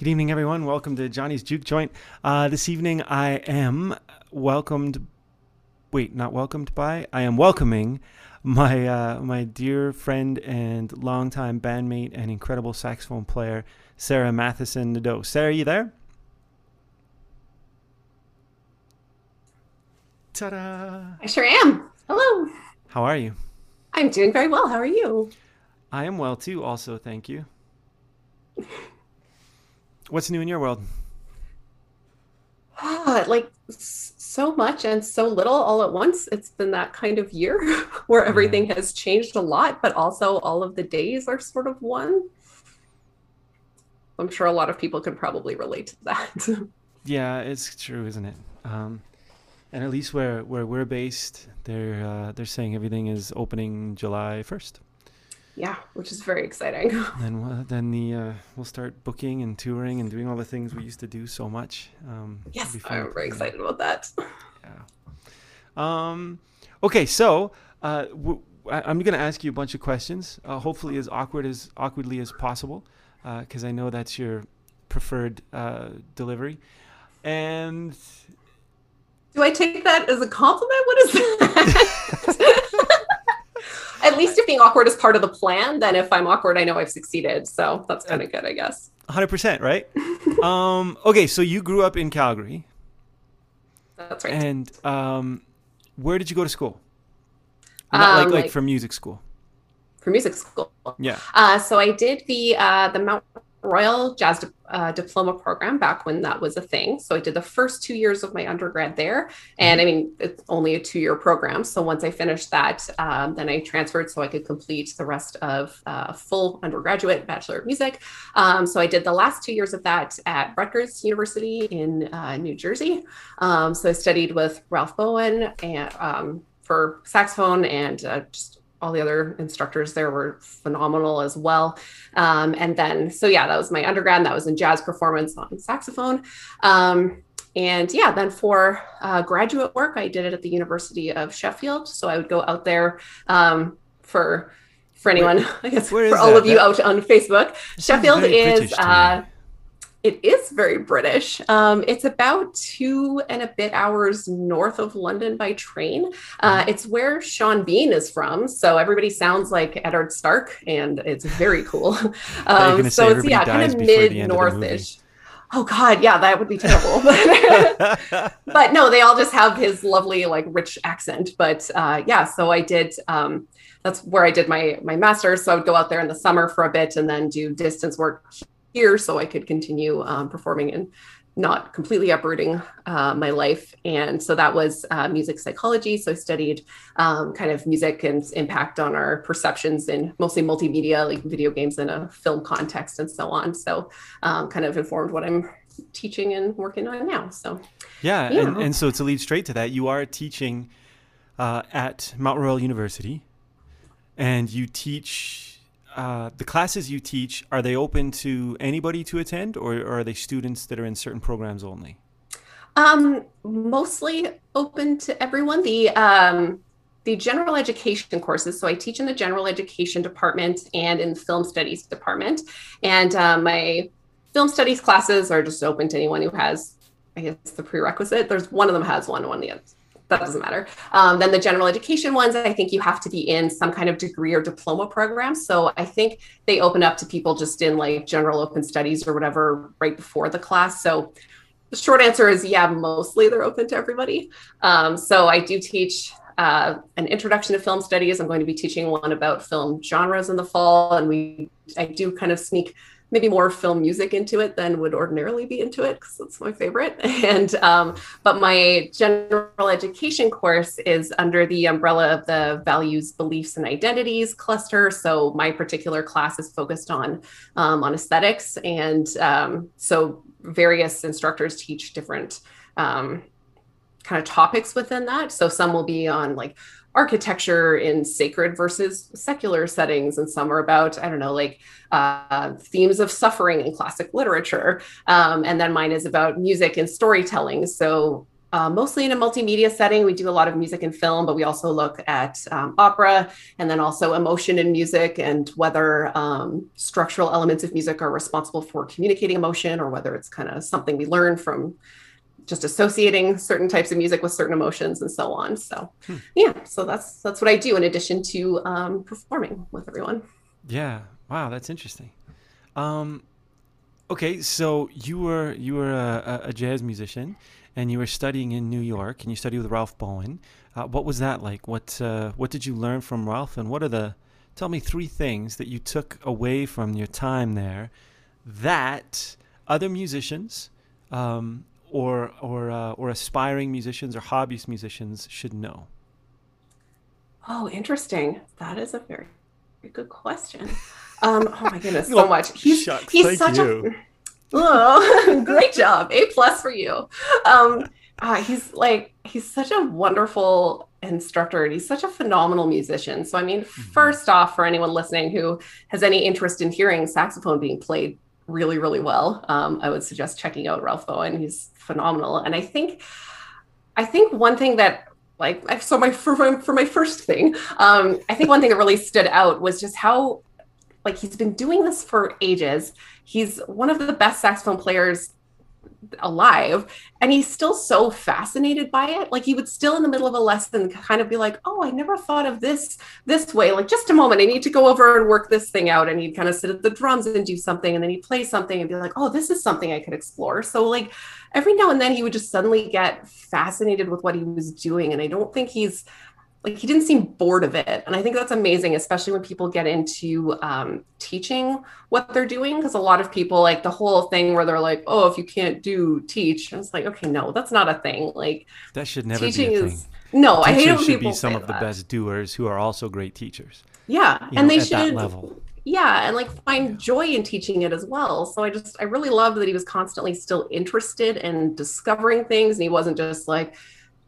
Good evening, everyone. Welcome to Johnny's Juke Joint. Uh, this evening, I am welcomed. Wait, not welcomed by. I am welcoming my uh, my dear friend and longtime bandmate and incredible saxophone player, Sarah Matheson Nadeau. Sarah, are you there? Ta-da! I sure am. Hello. How are you? I'm doing very well. How are you? I am well too. Also, thank you. What's new in your world? Ah, like so much and so little all at once. It's been that kind of year where everything yeah. has changed a lot, but also all of the days are sort of one. I'm sure a lot of people can probably relate to that. yeah, it's true, isn't it? Um, and at least where where we're based, they're uh, they're saying everything is opening July first. Yeah, which is very exciting. And uh, then the uh, we'll start booking and touring and doing all the things we used to do so much. Um, yes, I'm very excited about that. Yeah. Um. Okay, so uh, w- I'm going to ask you a bunch of questions. Uh, hopefully, as awkward as awkwardly as possible, because uh, I know that's your preferred uh, delivery. And do I take that as a compliment? What is that? At least if being awkward is part of the plan, then if I'm awkward, I know I've succeeded. So that's kind of good, I guess. 100%, right? um, okay, so you grew up in Calgary. That's right. And um, where did you go to school? Not um, like, like, like for music school. For music school. Yeah. Uh, so I did the uh, the Mount Royal Jazz uh, Diploma program back when that was a thing. So I did the first two years of my undergrad there. And I mean, it's only a two year program. So once I finished that, um, then I transferred so I could complete the rest of uh, full undergraduate Bachelor of Music. Um, so I did the last two years of that at Rutgers University in uh, New Jersey. Um, so I studied with Ralph Bowen and um, for saxophone and uh, just all the other instructors there were phenomenal as well. Um, and then, so yeah, that was my undergrad. That was in jazz performance on saxophone. Um, and yeah, then for uh, graduate work, I did it at the University of Sheffield. So I would go out there um, for for anyone, I guess, for all that? of you that, out on Facebook. Sheffield is it is very British. Um, it's about two and a bit hours north of London by train. Uh, mm-hmm. it's where Sean Bean is from. So everybody sounds like Eddard Stark, and it's very cool. Um, so it's, yeah, kind of mid northish. Oh God, yeah, that would be terrible. but no, they all just have his lovely, like, rich accent. But uh, yeah, so I did. Um, that's where I did my my master's. So I would go out there in the summer for a bit and then do distance work here so I could continue um, performing and not completely uprooting uh, my life. And so that was uh, music psychology. So I studied um, kind of music and impact on our perceptions in mostly multimedia, like video games in a film context and so on. So um, kind of informed what I'm teaching and working on now. So yeah, yeah. And, and so to lead straight to that, you are teaching uh, at Mount Royal University, and you teach uh, the classes you teach are they open to anybody to attend, or, or are they students that are in certain programs only? Um, mostly open to everyone. The um, the general education courses. So I teach in the general education department and in the film studies department, and uh, my film studies classes are just open to anyone who has, I guess, the prerequisite. There's one of them has one, one the other that doesn't matter. Um, then the general education ones, I think you have to be in some kind of degree or diploma program. So I think they open up to people just in like general open studies or whatever right before the class. So the short answer is yeah, mostly they're open to everybody. Um, so I do teach uh, an introduction to film studies. I'm going to be teaching one about film genres in the fall, and we I do kind of sneak maybe more film music into it than would ordinarily be into it because it's my favorite. And um, but my general education course is under the umbrella of the values, beliefs, and identities cluster. So my particular class is focused on um, on aesthetics, and um, so various instructors teach different um, kind of topics within that. So some will be on like architecture in sacred versus secular settings and some are about i don't know like uh, themes of suffering in classic literature um, and then mine is about music and storytelling so uh, mostly in a multimedia setting. We do a lot of music and film, but we also look at um, opera and then also emotion in music and whether um, structural elements of music are responsible for communicating emotion or whether it's kind of something we learn from just associating certain types of music with certain emotions and so on. So, hmm. yeah, so that's that's what I do in addition to um, performing with everyone. Yeah. Wow, that's interesting. Um, okay, so you were you were a, a, jazz musician, and you were studying in New York, and you studied with Ralph Bowen. Uh, what was that like? What uh, what did you learn from Ralph, and what are the tell me three things that you took away from your time there that other musicians um, or or uh, or aspiring musicians or hobbyist musicians should know? Oh, interesting. That is a very, very good question. Um, oh my goodness, so much. He's Shucks, he's such you. a oh, great job. A plus for you. Um, uh, he's like he's such a wonderful instructor and he's such a phenomenal musician. So I mean, mm-hmm. first off, for anyone listening who has any interest in hearing saxophone being played really, really well, um, I would suggest checking out Ralph Bowen. He's phenomenal. And I think I think one thing that like so my for my, for my first thing, um, I think one thing that really stood out was just how like he's been doing this for ages. He's one of the best saxophone players alive and he's still so fascinated by it. Like he would still in the middle of a lesson kind of be like oh i never thought of this this way. Like just a moment. I need to go over and work this thing out. And he'd kind of sit at the drums and do something and then he'd play something and be like oh this is something i could explore. So like every now and then he would just suddenly get fascinated with what he was doing and i don't think he's like he didn't seem bored of it. And i think that's amazing especially when people get into um, teaching what they're doing because a lot of people like the whole thing where they're like oh if you can't do teach and it's like okay no that's not a thing. Like that should never teaching be a is thing. no Teachers i hate when should people be some of that. the best doers who are also great teachers yeah and know, they should level. Yeah and like find joy in teaching it as well. So i just i really loved that he was constantly still interested in discovering things and he wasn't just like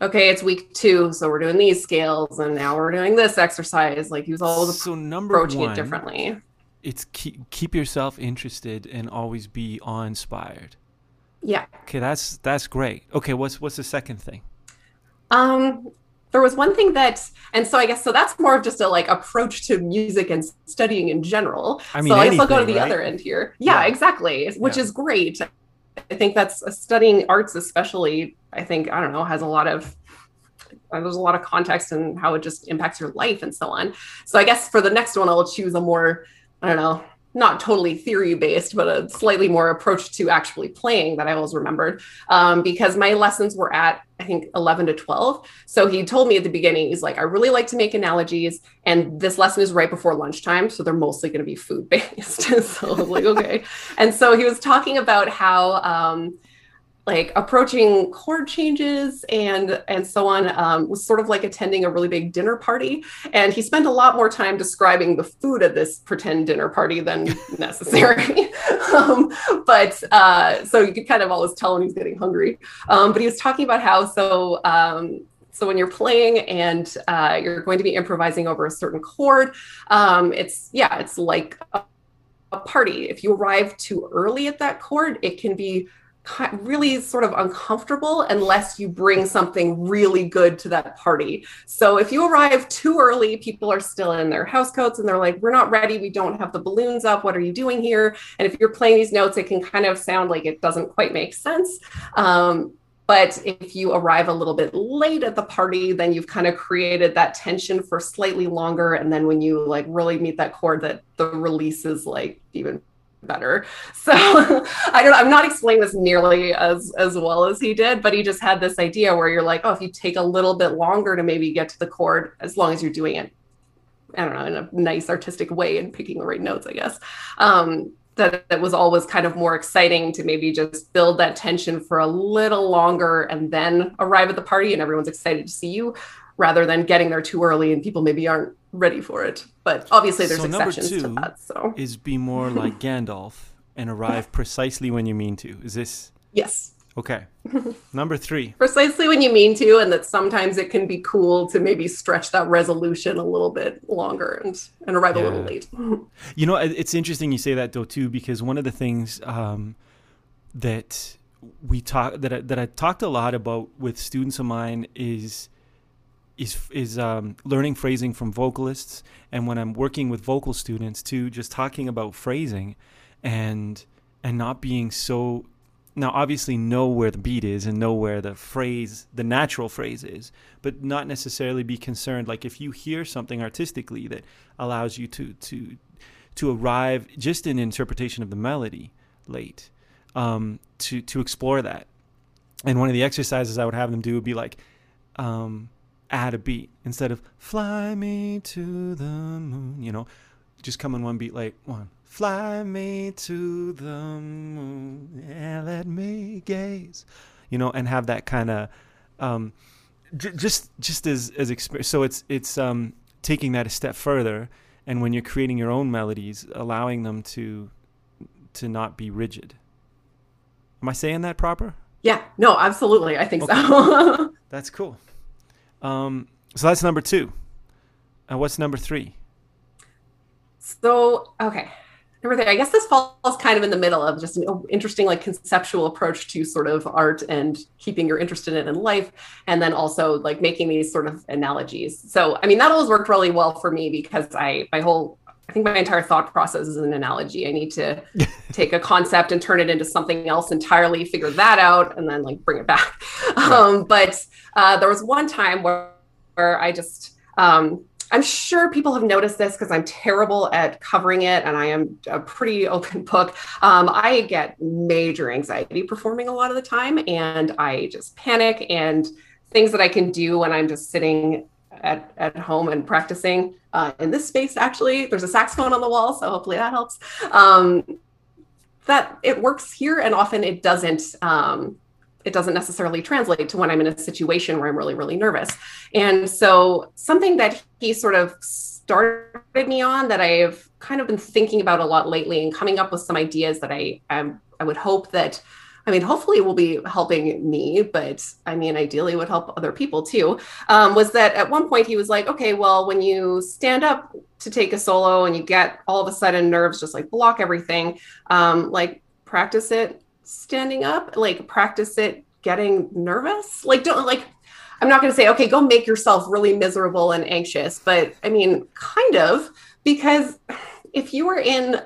okay, it's week two, so we're doing these scales, and now we're doing this exercise. Like he was always so number approaching one, it differently. It's keep keep yourself interested and always be awe inspired. Yeah. Okay, that's that's great. Okay, what's what's the second thing? Um, there was one thing that, and so I guess so that's more of just a like approach to music and studying in general. I mean, so I guess I'll go to the right? other end here. Yeah, yeah. exactly, which yeah. is great. I think that's studying arts, especially. I think I don't know has a lot of there's a lot of context and how it just impacts your life and so on. So I guess for the next one, I'll choose a more I don't know not totally theory based, but a slightly more approach to actually playing that I always remembered um, because my lessons were at, I think, 11 to 12. So he told me at the beginning, he's like, I really like to make analogies. And this lesson is right before lunchtime. So they're mostly going to be food based. so I was like, okay. and so he was talking about how, um, like approaching chord changes and and so on um, was sort of like attending a really big dinner party. And he spent a lot more time describing the food at this pretend dinner party than necessary. Um, but uh, so you could kind of always tell when he's getting hungry. Um, but he was talking about how so um, so when you're playing and uh, you're going to be improvising over a certain chord um, it's yeah it's like a, a party. If you arrive too early at that chord it can be really sort of uncomfortable unless you bring something really good to that party. So if you arrive too early, people are still in their house coats and they're like, we're not ready. We don't have the balloons up. What are you doing here? And if you're playing these notes, it can kind of sound like it doesn't quite make sense. Um, but if you arrive a little bit late at the party, then you've kind of created that tension for slightly longer. And then when you like really meet that chord, that the release is like even better. So I don't I'm not explaining this nearly as as well as he did, but he just had this idea where you're like, oh, if you take a little bit longer to maybe get to the chord, as long as you're doing it, I don't know, in a nice artistic way and picking the right notes, I guess. Um, that it was always kind of more exciting to maybe just build that tension for a little longer and then arrive at the party and everyone's excited to see you rather than getting there too early and people maybe aren't ready for it. But obviously, there's so exceptions to that. So is be more like Gandalf and arrive precisely when you mean to. Is this? Yes. Okay. Number three. Precisely when you mean to, and that sometimes it can be cool to maybe stretch that resolution a little bit longer and, and arrive yeah. a little late. you know, it's interesting you say that though too, because one of the things um, that we talk that I, that I talked a lot about with students of mine is is is um, learning phrasing from vocalists, and when I'm working with vocal students too, just talking about phrasing, and and not being so now obviously know where the beat is and know where the phrase the natural phrase is but not necessarily be concerned. Like if you hear something artistically that allows you to to to arrive just in interpretation of the melody late um, to to explore that. And one of the exercises i would have them do would be like um, add a beat instead of fly me to the moon you know? Just come in one beat like one fly me to the moon and let me gaze you know and have that kind of um, j- just just as as experience so it's it's um, taking that a step further and when you're creating your own melodies allowing them to to not be rigid. Am i saying that proper? Yeah. No absolutely. I think okay. so that's cool um, so that's number two. And what's number three? So, okay. Number three, I guess this falls kind of in the middle of just an interesting, like conceptual approach to sort of art and keeping your interest in it in life. And then also like making these sort of analogies. So, I mean, that always worked really well for me because I, my whole I think my entire thought process is an analogy. I need to take a concept and turn it into something else entirely, figure that out, and then like bring it back. Right. Um, but uh, there was one time where, where I just, um, I'm sure people have noticed this because I'm terrible at covering it and I am a pretty open book. Um, I get major anxiety performing a lot of the time and I just panic and things that I can do when I'm just sitting at, at home and practicing uh, in this space. Actually, there's a saxophone on the wall, so hopefully that helps. Um, that it works here, and often it doesn't. Um, it doesn't necessarily translate to when I'm in a situation where I'm really, really nervous. And so, something that he sort of started me on that I've kind of been thinking about a lot lately and coming up with some ideas that I I, I would hope that I mean, hopefully it will be helping me, but I mean, ideally would help other people too. Um, was that at one point he was like, okay, well, when you stand up to take a solo and you get all of a sudden nerves just like block everything, um, like practice it standing up, like practice it getting nervous. Like, don't like, I'm not going to say, okay, go make yourself really miserable and anxious, but I mean, kind of, because if you were in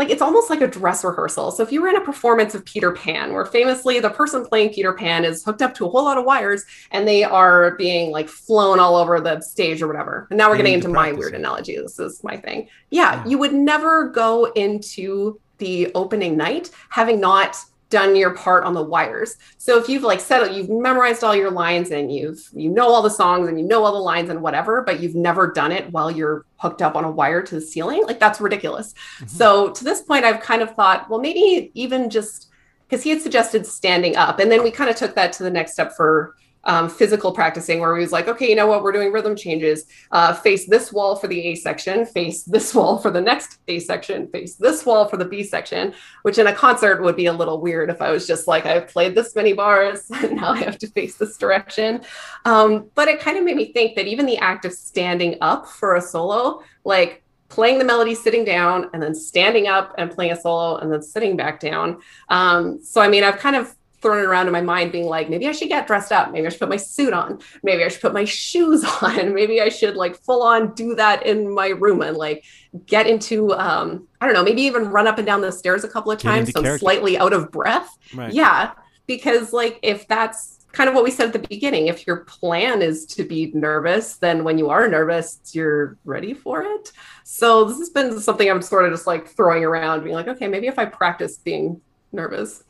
like it's almost like a dress rehearsal. So if you were in a performance of Peter Pan, where famously the person playing Peter Pan is hooked up to a whole lot of wires and they are being like flown all over the stage or whatever. And now we're getting into my weird analogy. This is my thing. Yeah, yeah, you would never go into the opening night having not done your part on the wires. So if you've like settled, you've memorized all your lines and you've you know all the songs and you know all the lines and whatever, but you've never done it while you're hooked up on a wire to the ceiling, like that's ridiculous. Mm-hmm. So to this point, I've kind of thought, well, maybe even just because he had suggested standing up, and then we kind of took that to the next step for um, physical practicing where we was like, okay, you know what, we're doing rhythm changes. Uh, face this wall for the A section, face this wall for the next A section, face this wall for the B section, which in a concert would be a little weird if I was just like, I've played this many bars and now I have to face this direction. Um, but it kind of made me think that even the act of standing up for a solo, like playing the melody sitting down and then standing up and playing a solo and then sitting back down. Um, so, I mean, I've kind of thrown it around in my mind being like maybe i should get dressed up. Maybe i should put my suit on. Maybe i should put my shoes on. Maybe i should like full on do that in my room and like get into um i don't know maybe even run up and down the stairs a couple of times so i'm slightly out of breath. Right. yeah because like if that's kind of what we said at the beginning if your plan is to be nervous then when you are nervous you're ready for it. So this has been something i'm sort of just like throwing around being like okay maybe if i practice being nervous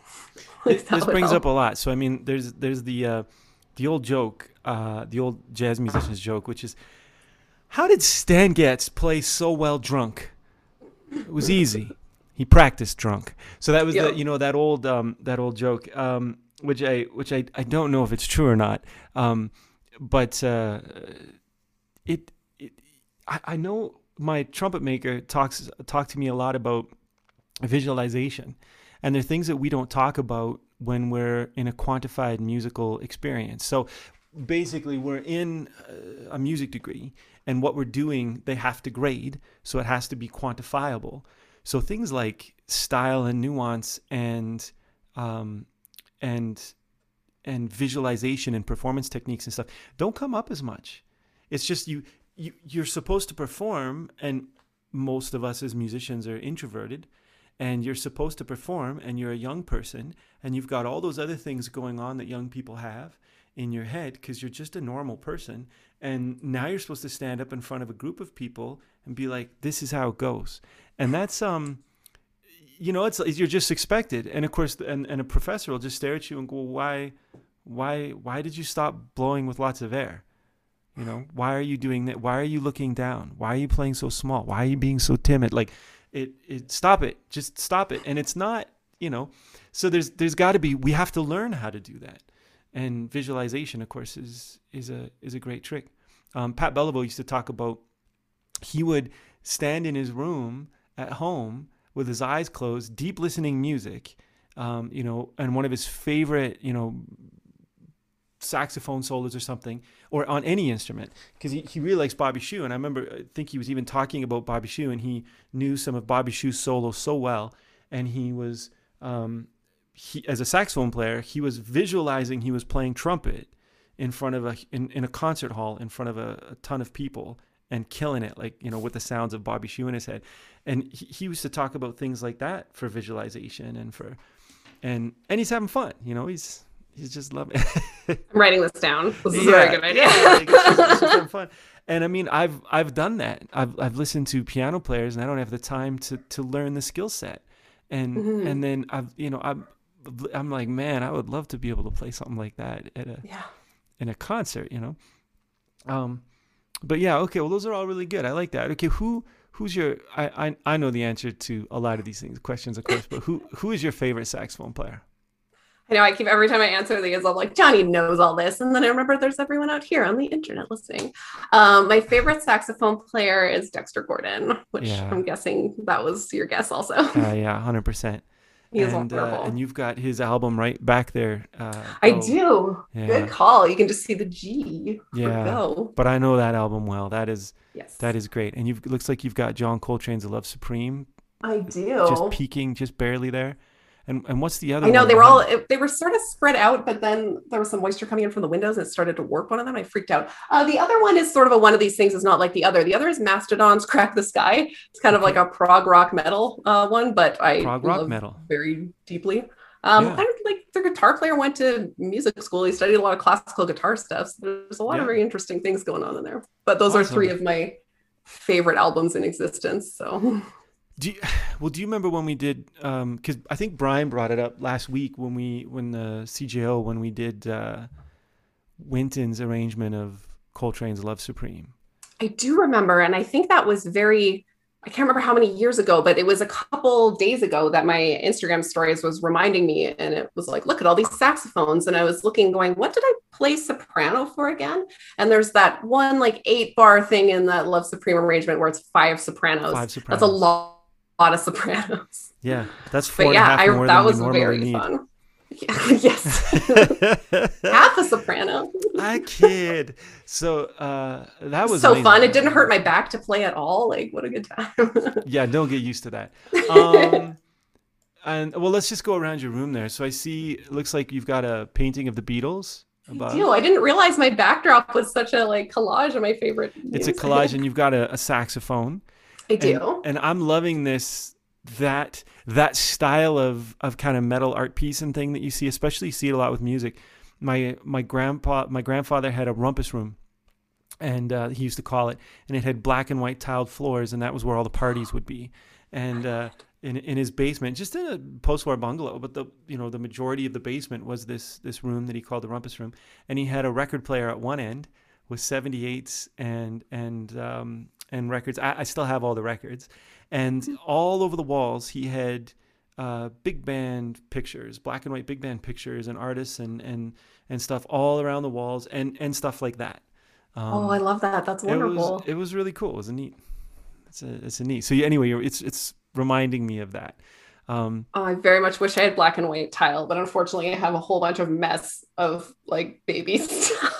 this, this brings up a lot. So I mean, there's there's the uh, the old joke, uh, the old jazz musicians joke, which is, how did Stan Getz play so well drunk? It was easy. He practiced drunk. So that was yep. the you know that old um, that old joke, um, which I which I, I don't know if it's true or not, um, but uh, it, it I, I know my trumpet maker talks talked to me a lot about visualization and they're things that we don't talk about when we're in a quantified musical experience. So basically, we're in a music degree, and what we're doing, they have to grade, so it has to be quantifiable. So things like style and nuance and um, and and visualization and performance techniques and stuff don't come up as much. It's just you you you're supposed to perform, and most of us as musicians are introverted, and you're supposed to perform, and you're a young person, and you've got all those other things going on that young people have in your head because you're just a normal person. And now you're supposed to stand up in front of a group of people and be like, "This is how it goes," and that's um you know, it's you're just expected, and of course, and, and a professor will just stare at you and go, "Why, why, why did you stop blowing with lots of air? You know, why are you doing that? Why are you looking down? Why are you playing so small? Why are you being so timid? Like, it, it, stop it, just stop it." And it's not, you know, so there's there's got to be we have to learn how to do that, and visualization, of course, is is a is a great trick. Um, Pat Beliveau used to talk about he would stand in his room at home with his eyes closed, deep listening music, um, you know, and one of his favorite, you know, saxophone solos or something, or on any instrument, because he, he really likes Bobby Shew. And I remember, I think he was even talking about Bobby Shew, and he knew some of Bobby Shew's solos so well. And he was, um, he, as a saxophone player, he was visualizing he was playing trumpet in front of a in, in a concert hall in front of a, a ton of people and killing it, like you know, with the sounds of Bobby Shew in his head. And he, he used to talk about things like that for visualization and for, and and he's having fun. You know, he's he's just loving. I'm writing this down. This is yeah, a very good idea. yeah, like, it's, just, it's just fun. And I mean, I've I've done that. I've I've listened to piano players, and I don't have the time to to learn the skill set. And mm-hmm. and then I've you know I'm I'm like, man, I would love to be able to play something like that at a yeah. in a concert. You know. Um, but yeah, okay. Well, those are all really good. I like that. Okay, who who's your? I I, I know the answer to a lot of these things questions, of course. But who who is your favorite saxophone player? I know I keep every time I answer these, I'm like, Johnny knows all this. And then I remember there's everyone out here on the internet listening. Um, my favorite saxophone player is Dexter Gordon, which yeah. I'm guessing that was your guess also. Uh, yeah, 100%. He is and, uh, and you've got his album right back there. Uh, I do. Yeah. Good call. You can just see the G. Yeah. Go. But I know that album well. That is yes. That is great. And you've looks like you've got John Coltrane's "Love Supreme." I do. Just peaking, just barely there. And and what's the other? I know they were all they were sort of spread out, but then there was some moisture coming in from the windows and it started to warp one of them. I freaked out. Uh, the other one is sort of a one of these things is not like the other. The other is Mastodon's "Crack the Skye. It's kind of like a prog rock metal uh, one, but I prog rock metal very deeply. Um, yeah. I like the guitar player went to music school. He studied a lot of classical guitar stuff. So there's a lot yeah. of very interesting things going on in there. But those awesome. are three of my favorite albums in existence. So Do you, well, do you remember when we did? Because um, I think Brian brought it up last week when we when the CJO when we did uh, Wynton's arrangement of Coltrane's "Love Supreme." I do remember, and I think that was very. I can't remember how many years ago, but it was a couple days ago that my Instagram stories was reminding me, and it was like, look at all these saxophones, and I was looking, going, what did I play soprano for again? And there's that one like eight bar thing in that Love Supreme arrangement where it's five sopranos. Five sopranos. That's a lot lot of Sopranos. Yeah, that's four but yeah, I, that was very need. fun. yes, half a soprano. I kid. So uh, that was so amazing. fun. It didn't hurt my back to play at all. Like, what a good time. yeah, don't get used to that. Um, and well, let's just go around your room there. So I see. It looks like you've got a painting of the Beatles. Above. I do. I didn't realize my backdrop was such a like collage of my favorite. It's a collage, and you've got a, a saxophone. I do. And, and I'm loving this that that style of of kind of metal art piece and thing that you see, especially you see it a lot with music. My my grandpa my grandfather had a rumpus room and uh, he used to call it, and it had black and white tiled floors, and that was where all the parties would be. And uh, in in his basement, just in a post-war bungalow, but the you know the majority of the basement was this this room that he called the rumpus room, and he had a record player at one end with 78s and and um, and records. I, I still have all the records, and all over the walls he had uh, big band pictures, black and white big band pictures, and artists and and and stuff all around the walls, and and stuff like that. Um, oh, I love that. That's wonderful. It was, it was really cool. It was a neat. It's a it's a neat. So anyway, it's it's reminding me of that. Um, oh, I very much wish I had black and white tile, but unfortunately, I have a whole bunch of mess of like baby stuff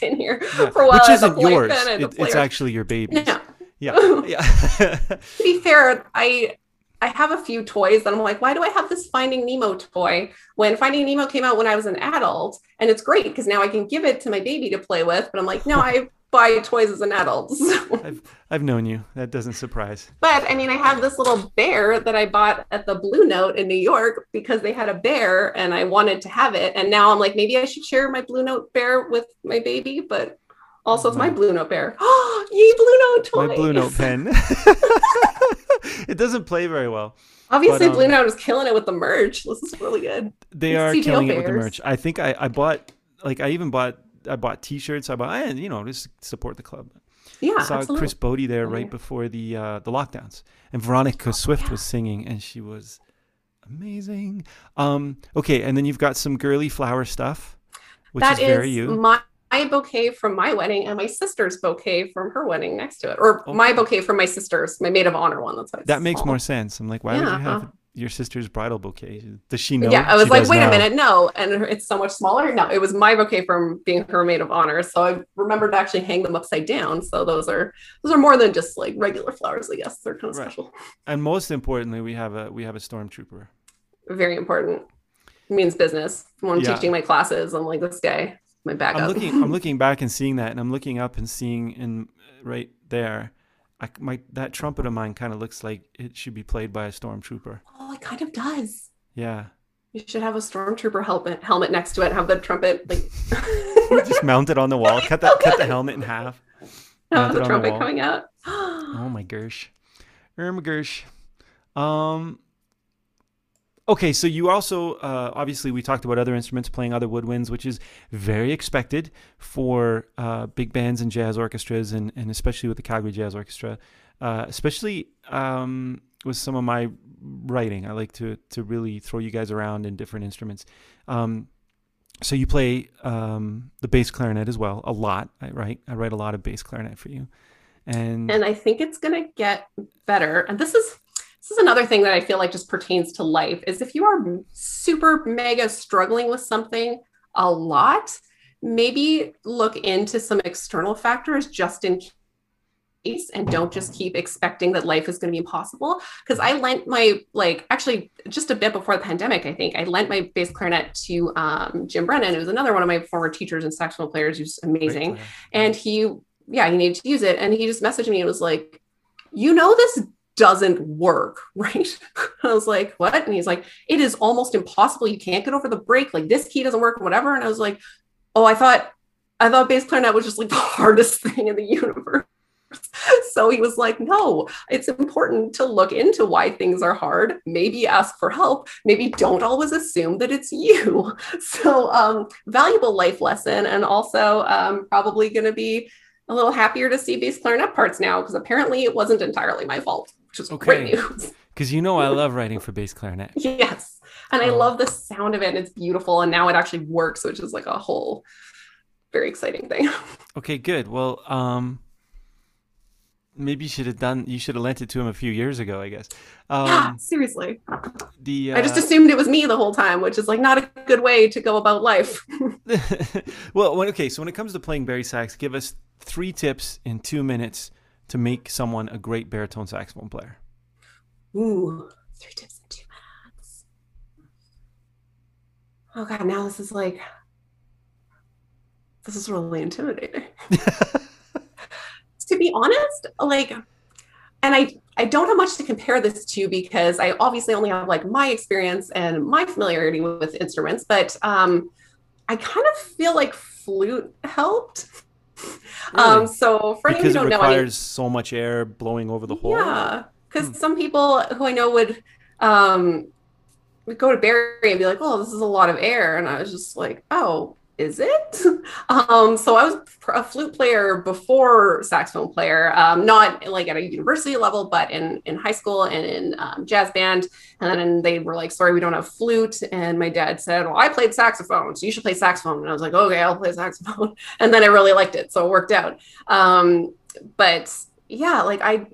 in here yeah. for a while. Which isn't yours. It, it's actually your baby. Yeah. Yeah. yeah. to be fair, I I have a few toys that I'm like, why do I have this Finding Nemo toy when Finding Nemo came out when I was an adult? And it's great because now I can give it to my baby to play with. But I'm like, no, I buy toys as an adult. I've, I've known you. That doesn't surprise. But I mean, I have this little bear that I bought at the Blue Note in New York because they had a bear and I wanted to have it. And now I'm like, maybe I should share my Blue Note bear with my baby, but also it's my, my Blue Note bear. Oh, yay, Blue Note toy. My Blue Note pen. it doesn't play very well. Obviously, but, um, Blue Note is killing it with the merch. This is really good. They are killing bears. it with the merch. I think I, I bought, like, I even bought I bought T-shirts. I bought, and you know, just support the club. Yeah, I saw absolutely. Chris Botti there right before the uh, the lockdowns, and Veronica oh, Swift yeah. was singing, and she was amazing. Um, okay, and then you've got some girly flower stuff, which that is very you. My bouquet from my wedding and my sister's bouquet from her wedding next to it, or okay. my bouquet from my sister's, my maid of honor one. That's that makes more sense. I'm like, why yeah, would you have your sister's bridal bouquet. Does she know? Yeah, I was like, wait now. a minute, no. And it's so much smaller. No, it was my bouquet from being her maid of honor. So I remembered to actually hang them upside down. So those are those are more than just like regular flowers, I guess. They're kind of right. special. And most importantly, we have a we have a stormtrooper. Very important. Means business. When I'm yeah. teaching my classes, I'm like, this guy, my backup. I'm looking I'm looking back and seeing that, and I'm looking up and seeing in right there I, my that trumpet of mine kind of looks like it should be played by a stormtrooper. Oh, it kind of does. Yeah. You should have a stormtrooper helmet helmet next to it. Have the trumpet like just mount it on the wall. Cut that cut the helmet in half. Oh, the trumpet the coming out. oh my gosh, Irma Gersh. Um, Okay, so you also uh, obviously we talked about other instruments playing other woodwinds, which is very expected for uh, big bands and jazz orchestras, and, and especially with the Calgary Jazz Orchestra, uh, especially um, with some of my writing. I like to to really throw you guys around in different instruments. Um, so you play um, the bass clarinet as well a lot, right? I write a lot of bass clarinet for you, and and I think it's gonna get better. And this is this is another thing that I feel like just pertains to life is if you are super mega struggling with something a lot, maybe look into some external factors just in case and don't just keep expecting that life is going to be impossible. Because i lent my like actually just a bit before the pandemic i think i lent my bass clarinet to um, jim brennan. Was another one of my former teachers and saxophone players who's amazing. And he yeah he needed to use it. And he just messaged me and was like you know this doesn't work, right? I was like, what? And he's like, it is almost impossible. You can't get over the break. Like this key doesn't work, whatever. And I was like, oh, I thought, I thought bass clarinet was just like the hardest thing in the universe. So he was like, no, it's important to look into why things are hard. Maybe ask for help. Maybe don't always assume that it's you. So, um, valuable life lesson, and also um, probably going to be a little happier to see bass clarinet parts now because apparently it wasn't entirely my fault which is okay. great news. Because you know I love writing for bass clarinet. yes. And um, I love the sound of it. And it's beautiful. And now it actually works, which is like a whole very exciting thing. okay, good. Well, um maybe you should have done you should have lent it to him a few years ago, I guess. Um, yeah, seriously. The uh, I just uh, assumed it was me the whole time, which is like not a good way to go about life. well, okay, so when it comes to playing bari sax, give us three tips in two minutes to make someone a great baritone saxophone player? Ooh, three tips in two minutes. Oh god, now this is like this is really intimidating. to be honest, like and I I don't have much to compare this to because I obviously only have like my experience and my familiarity with, with instruments, but um I kind of feel like flute helped Really? Um, so for because anyone who don't know, it requires so much air blowing over the hole. Yeah, because hmm. some people who I know would um, would go to Bari and be like, "Oh, this is a lot of air," and I was just like, "Oh, is it? Um, so I was a flute player before saxophone player, um, not like at a university level, but in, in high school and in um, jazz band. And then they were like, sorry, we don't have flute. And my dad said, well, I played saxophone, so you should play saxophone. And I was like, okay, I'll play saxophone. And then I really liked it. So it worked out. Um, but yeah, like I,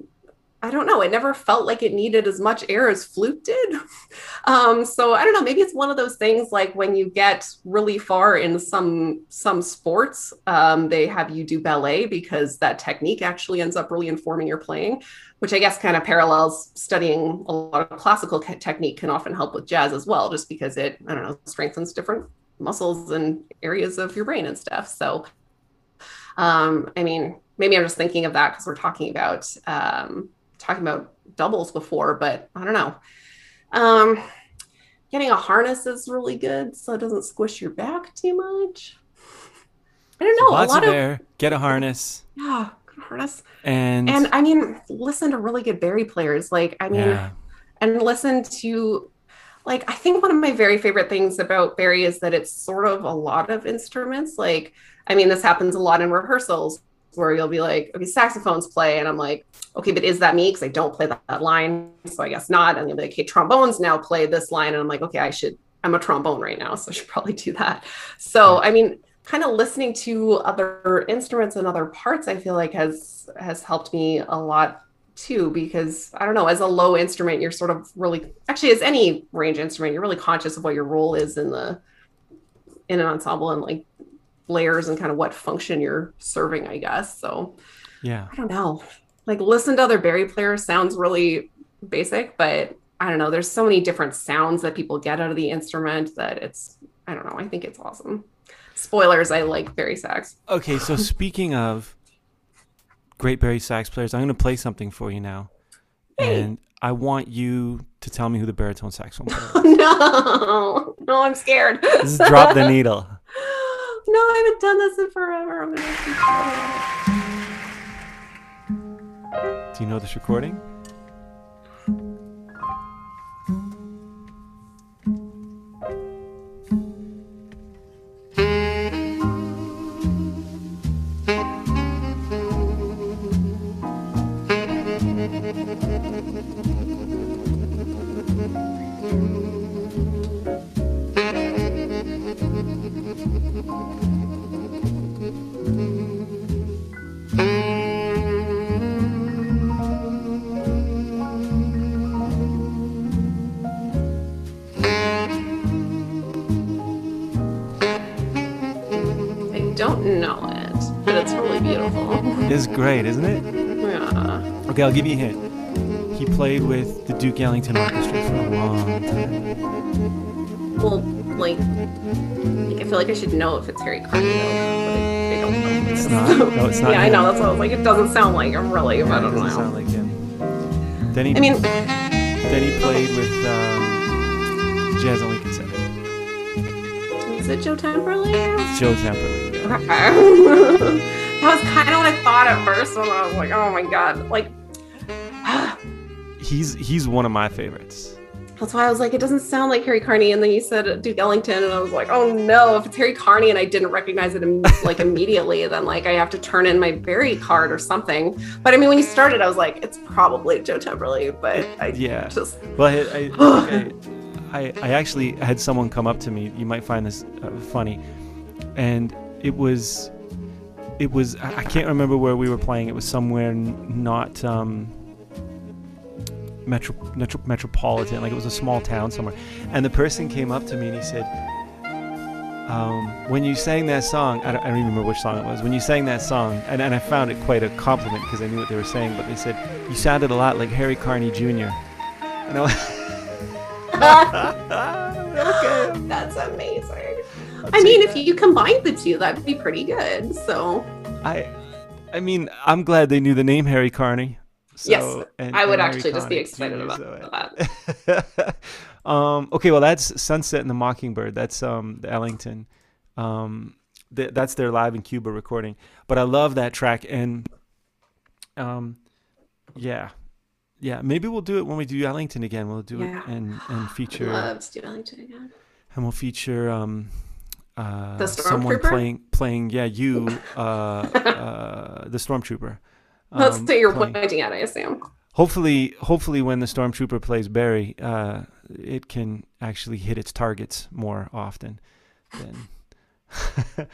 I don't know, it never felt like it needed as much air as flute did. Um, so I don't know, maybe it's one of those things like when you get really far in some some sports, um, they have you do ballet because that technique actually ends up really informing your playing, which I guess kind of parallels studying a lot of classical technique can often help with jazz as well, just because it, I don't know, strengthens different muscles and areas of your brain and stuff. So um, I mean, maybe I'm just thinking of that because we're talking about um, talking about doubles before, but I don't know. Um, getting a harness is really good, so it doesn't squish your back too much. I don't know. So lots a lot of of. Get a harness. yeah, good harness. And And I mean, listen to really good Bari players. Like, I mean, yeah. and listen to like I think one of my very favorite things about Bari is that it's sort of a lot of instruments. Like, I mean, this happens a lot in rehearsals where you'll be like, okay, saxophones play, and I'm like, okay, but is that me? Because I don't play that, that line, so I guess not. And you'll be like, okay, trombones now play this line, and I'm like, okay, I should. I'm a trombone right now, so I should probably do that. So, I mean, kind of listening to other instruments and other parts, I feel like has has helped me a lot too because i don't know as a low instrument you're sort of really actually as any range instrument you're really conscious of what your role is in the in an ensemble and like layers and kind of what function you're serving i guess so Yeah. i don't know like listen to other bari players sounds really basic but i don't know there's so many different sounds that people get out of the instrument that it's i don't know i think it's awesome spoilers i like bari sax Okay, so speaking of great Bari sax players, I'm going to play something for you now. Hey. And I want you to tell me who the baritone saxophone player is. no no i'm scared This is Drop the Needle. No, I haven't done this in forever. I'm gonna Do you know this recording? Don't know it, but it's really beautiful. It's great, isn't it? Yeah. Okay, I'll give you a hint. He played with the Duke Ellington Orchestra for a long time. Well, like, like, I feel like I should know if it's Harry Carney though, but I, I don't know. It's not. No, it's not yeah, I know. That's what I was like. It doesn't sound like him really, but Yeah, I don't it doesn't know. sound like him. Then he, I mean, then he played with um, Jazz at Lincoln Center. is it Joe Temperley? It's Joe Temperley. That was kind of what I thought at first when I was like, oh my god, like. He's he's one of my favorites. That's why I was like, it doesn't sound like Harry Carney. And then you said Duke Ellington, and I was like, oh no, if it's Harry Carney and I didn't recognize it im- like immediately, then like I have to turn in my Bari card or something. But I mean, when you started, I was like, it's probably Joe Temperley, but I Yeah. just Well, I, I, I, I actually had someone come up to me. You might find this uh, funny, and it was, it was. I can't remember where we were playing. It was somewhere n- not um, metro, metro, metropolitan. Like it was a small town somewhere. And the person came up to me and he said, um, "When you sang that song, I don't, I don't even remember which song it was. When you sang that song, and, and I found it quite a compliment because I knew what they were saying. But they said you sounded a lot like Harry Carney Jr." And I was. okay. that's amazing. I'll mean, if you combined the two, that'd be pretty good. So I, I mean, I'm glad they knew the name Harry Carney. So, Yes, and- I would actually just be excited about it- um. Okay. Well, that's Sunset and the Mockingbird. That's um the Ellington. Um, th- that's their live in Cuba recording. But I love that track and, um, yeah, yeah. Maybe we'll do it when we do Ellington again. We'll do Yeah. it and and feature. love Duke Ellington again. and we'll feature um uh someone playing playing yeah you uh uh the stormtrooper That's um, what you're playing- pointing at, I assume. hopefully hopefully when the stormtrooper plays bari uh it can actually hit its targets more often than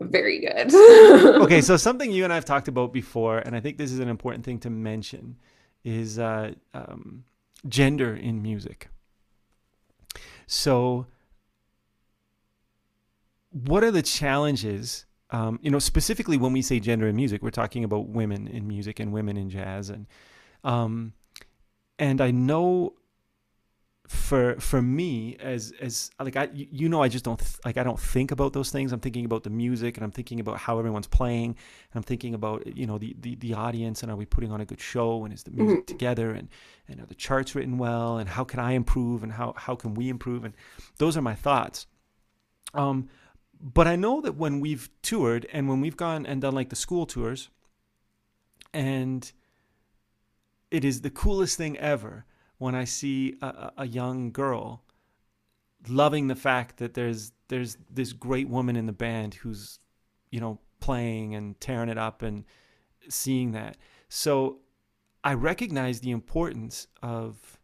very good. okay, so something you and I've talked about before, and I think this is an important thing to mention, is uh, um, gender in music. So, what are the challenges? Um, you know, specifically when we say gender in music, we're talking about women in music and women in jazz, and um, and I know for for me as as like I you know I just don't th- like I don't think about those things. I'm thinking about the music and I'm thinking about how everyone's playing and I'm thinking about you know the the, the audience and are we putting on a good show and is the music mm-hmm. together and and are the charts written well and how can I improve and how how can we improve and those are my thoughts. Um, but I know that when we've toured and when we've gone and done like the school tours, and it is the coolest thing ever when I see a, a young girl loving the fact that there's there's this great woman in the band who's you know playing and tearing it up and seeing that. So I recognize the importance of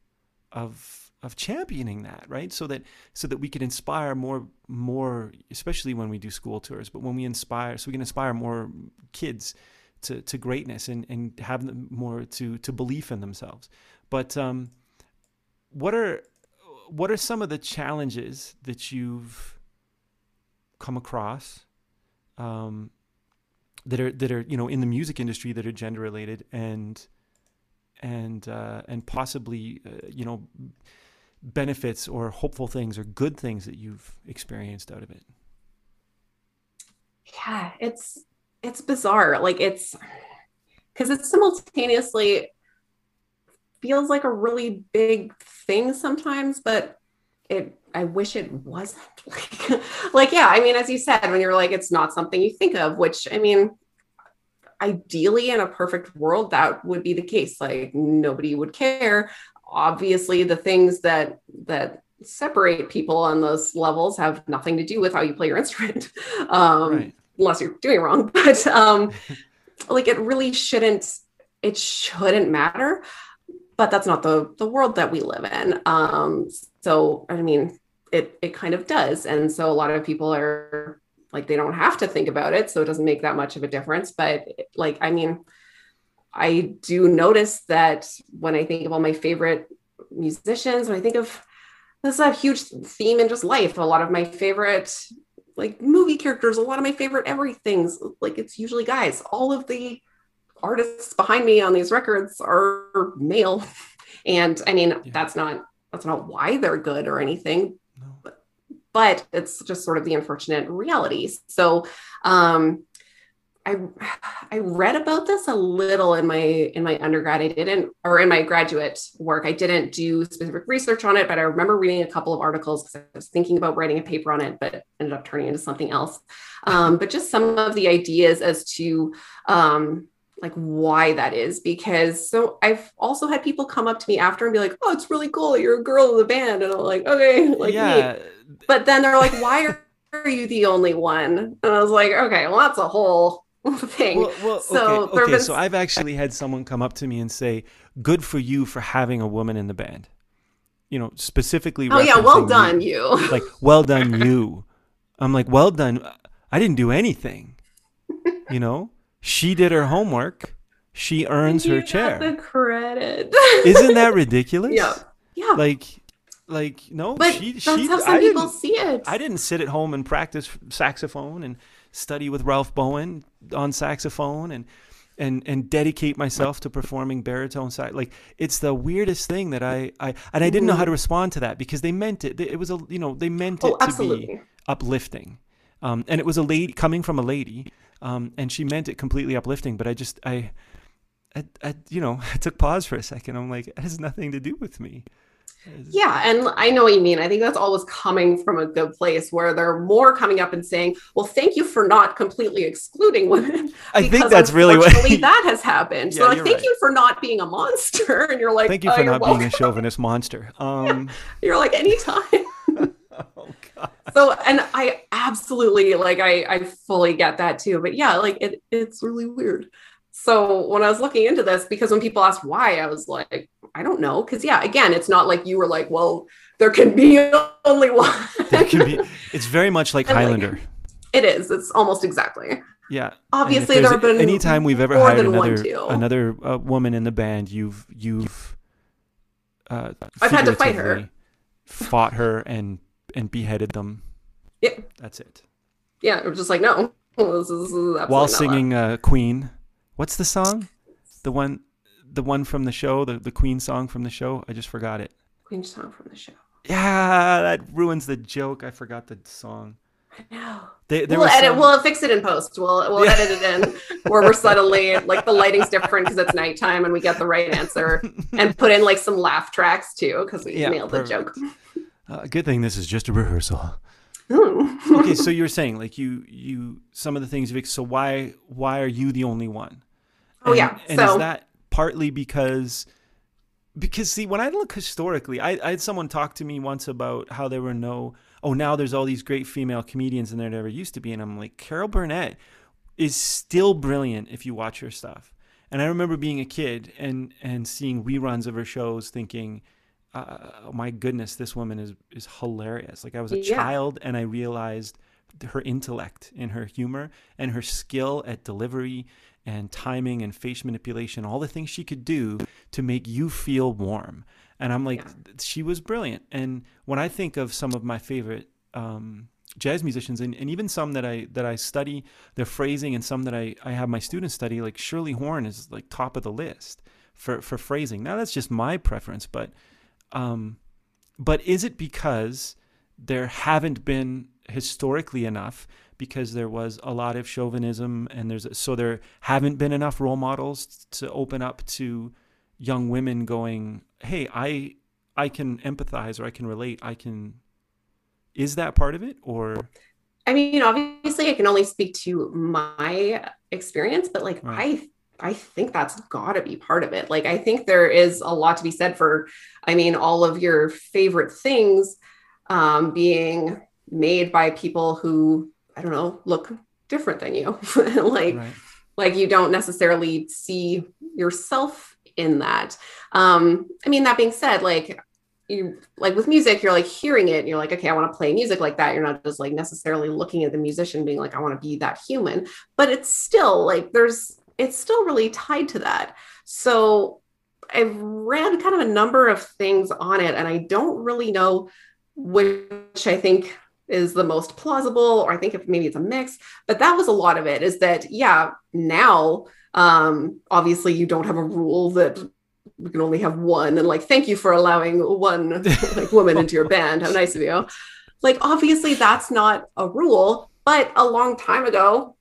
of of championing that, right? So that so that we can inspire more more especially when we do school tours, but when we inspire so we can inspire more kids to, to greatness and, and have them more to to belief in themselves. But um, what are what are some of the challenges that you've come across um, that are that are you know in the music industry that are gender related and and uh, and possibly uh, you know benefits or hopeful things or good things that you've experienced out of it? Yeah it's it's bizarre. Like it's because it simultaneously feels like a really big thing sometimes, but it I wish it wasn't. Like like yeah, I mean as you said when you're like it's not something you think of, which I mean ideally in a perfect world that would be the case. Like nobody would care. Obviously the things that that separate people on those levels have nothing to do with how you play your instrument. Um right. unless you're doing it wrong, but um like it really shouldn't it shouldn't matter but that's not the the world that we live in. Um, so I mean, it it kind of does, and so a lot of people are like they don't have to think about it, so it doesn't make that much of a difference. But like, I mean, I do notice that when I think of all my favorite musicians, when I think of this is a huge theme in just life. A lot of my favorite like movie characters, a lot of my favorite everything's like it's usually guys. All of the artists behind me on these records are male. And I mean, yeah. that's not that's not why they're good or anything. No. But, but it's just sort of the unfortunate reality. So um I I read about this a little in my in my undergrad. I didn't or in my graduate work. I didn't do specific research on it, but I remember reading a couple of articles because I was thinking about writing a paper on it, but ended up turning into something else. Um, but just some of the ideas as to um, like why that is because so I've also had people come up to me after and be like, "Oh, it's really cool. You're a girl in the band," and I'm like, "Okay, like yeah. me." But then they're like, "Why are, are you the only one?" And I was like, "Okay, well, that's a whole thing." Well, well so okay, okay been... so I've actually had someone come up to me and say, "Good for you for having a woman in the band." You know, specifically. Oh yeah, well done, you. you. Like, well done, you. I'm like, well done. I didn't do anything. You know she did her homework. She earns you her chair. The credit. Isn't that ridiculous? Yeah. Yeah. Like like no but she that's she how some I people see it i didn't sit at home and practice saxophone and study with ralph bowen on saxophone and and and dedicate myself to performing baritone sax like it's the weirdest thing that i i and i didn't know how to mm-hmm. respond to that because they meant it it was a you know they meant it oh, to be uplifting um, and it was a lady coming from a lady um, and she meant it completely uplifting. But I just I, I, I, you know, I took pause for a second. I'm like, it has nothing to do with me. Yeah, and I know what you mean. I think that's always coming from a good place where they're more coming up and saying, "Well, thank you for not completely excluding women." I think that's really what that has happened. Yeah, so, like, thank right. you for not being a monster, and you're like, "Thank you oh, for not welcome. being a chauvinist monster." Um, yeah. You're like, anytime. oh god. So and I absolutely like I I fully get that too. But yeah, like it it's really weird. So when I was looking into this, because when people asked why, I was like, I don't know. Cause yeah, again, it's not like you were like, well, there can be only one. there can be it's very much like Highlander. Like, It is. It's almost exactly. Yeah. Obviously, there have been anytime we've ever hired another another uh, woman in the band, you've you've uh, I've had to fight her. fought her and and beheaded them. Yeah. That's it. Yeah, it was just like no. This is, this is While singing uh, Queen. What's the song? The one the one from the show, the, the Queen song from the show. I just forgot it. Queen song from the show. Yeah, that ruins the joke. I forgot the song. I know. They, we'll edit. some- We'll fix it in post. We'll we'll Yeah. edit it in where we're subtly like the lighting's different because it's nighttime and we get the right answer and put in like some laugh tracks too because we Yeah, nailed the joke. uh, good thing this is just a rehearsal. Okay, so you were saying like you you some of the things you've so why why are you the only one? Oh, And- yeah. and So- is that partly because because see when I look historically, I, I had someone talk to me once about how there were no oh now there's all these great female comedians and there never used to be, and I'm like Carol Burnett is still brilliant if you watch her stuff. And I remember being a kid and and seeing reruns of her shows, thinking, uh, oh my goodness, this woman is is hilarious. Like I was a Yeah. child and I realized her intellect and her humor and her skill at delivery and timing and face manipulation, all the things she could do to make you feel warm. And I'm like, Yeah. she was brilliant. And when I think of some of my favorite um, jazz musicians, and, and even some that I that I study their phrasing, and some that I, I have my students study, like Shirley Horn is like top of the list for for phrasing. Now that's just my preference, but um, but is it because there haven't been historically enough because there was a lot of chauvinism and there's so there haven't been enough role models to open up to young women going hey i i can empathize or i can relate i can is that part of it or I mean, obviously, I can only speak to my experience, but like Right. I I think that's got to be part of it. Like I think there is a lot to be said for I mean, all of your favorite things um being made by people who I don't know, look different than you. like right. like you don't necessarily see yourself in that. Um i mean that being said like you like with music you're like hearing it and you're like okay i want to play music like that. You're not just like necessarily looking at the musician being like i want to be that human. But it's still like there's it's still really tied to that. So i've read kind of a number of things on it and i don't really know which i think is the most plausible or i think if maybe it's a mix but that was a lot of it is that yeah now um obviously you don't have a rule that we can only have one and like thank you for allowing one like woman into your band. How nice of you like obviously that's not a rule but a long time ago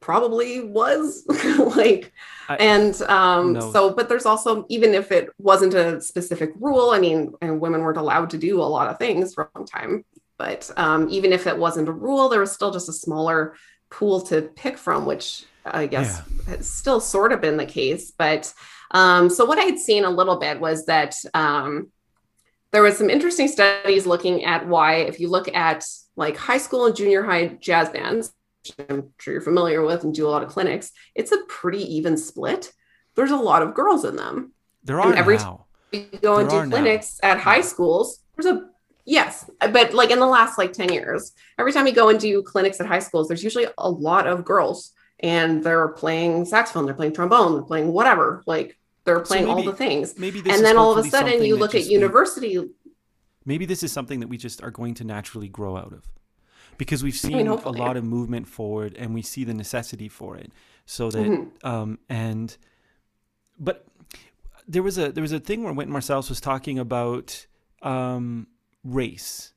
probably was like I- and um No. so but there's also even if it wasn't a specific rule i mean and women weren't allowed to do a lot of things for a long time but um even if it wasn't a rule there was still just a smaller pool to pick from which i guess has still sort of been the case. But um so what i had seen a little bit was that um there was some interesting studies looking at why if you look at like high school and junior high jazz bands which i'm sure you're familiar with and do a lot of clinics it's a pretty even split. There's a lot of girls in them. There are every now. you go and There do are now. clinics at high schools there's a yes but like in the last like 10 years every time you go and do clinics at high schools there's usually a lot of girls and they're playing saxophone they're playing trombone they're playing whatever like they're So playing all the things. maybe this and is then all of a sudden you look at we- university. Maybe this is something that we just are going to naturally grow out of because we've seen mean, a lot of movement forward and we see the necessity for it so that Mhm. um and but there was a there was a thing where Wynton Marsalis was talking about um race.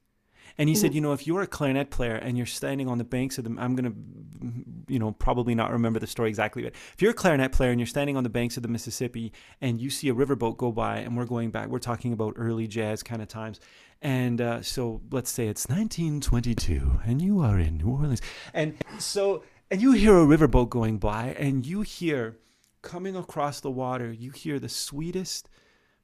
And he said Mhm. you know if you're a clarinet player and you're standing on the banks of the i'm going to you know probably not remember the story exactly but if you're a clarinet player and you're standing on the banks of the mississippi and you see a riverboat go by and we're going back we're talking about early jazz kind of times. And uh, so let's say it's 1922 and you are in new orleans. And so and you hear a riverboat going by and you hear coming across the water you hear the sweetest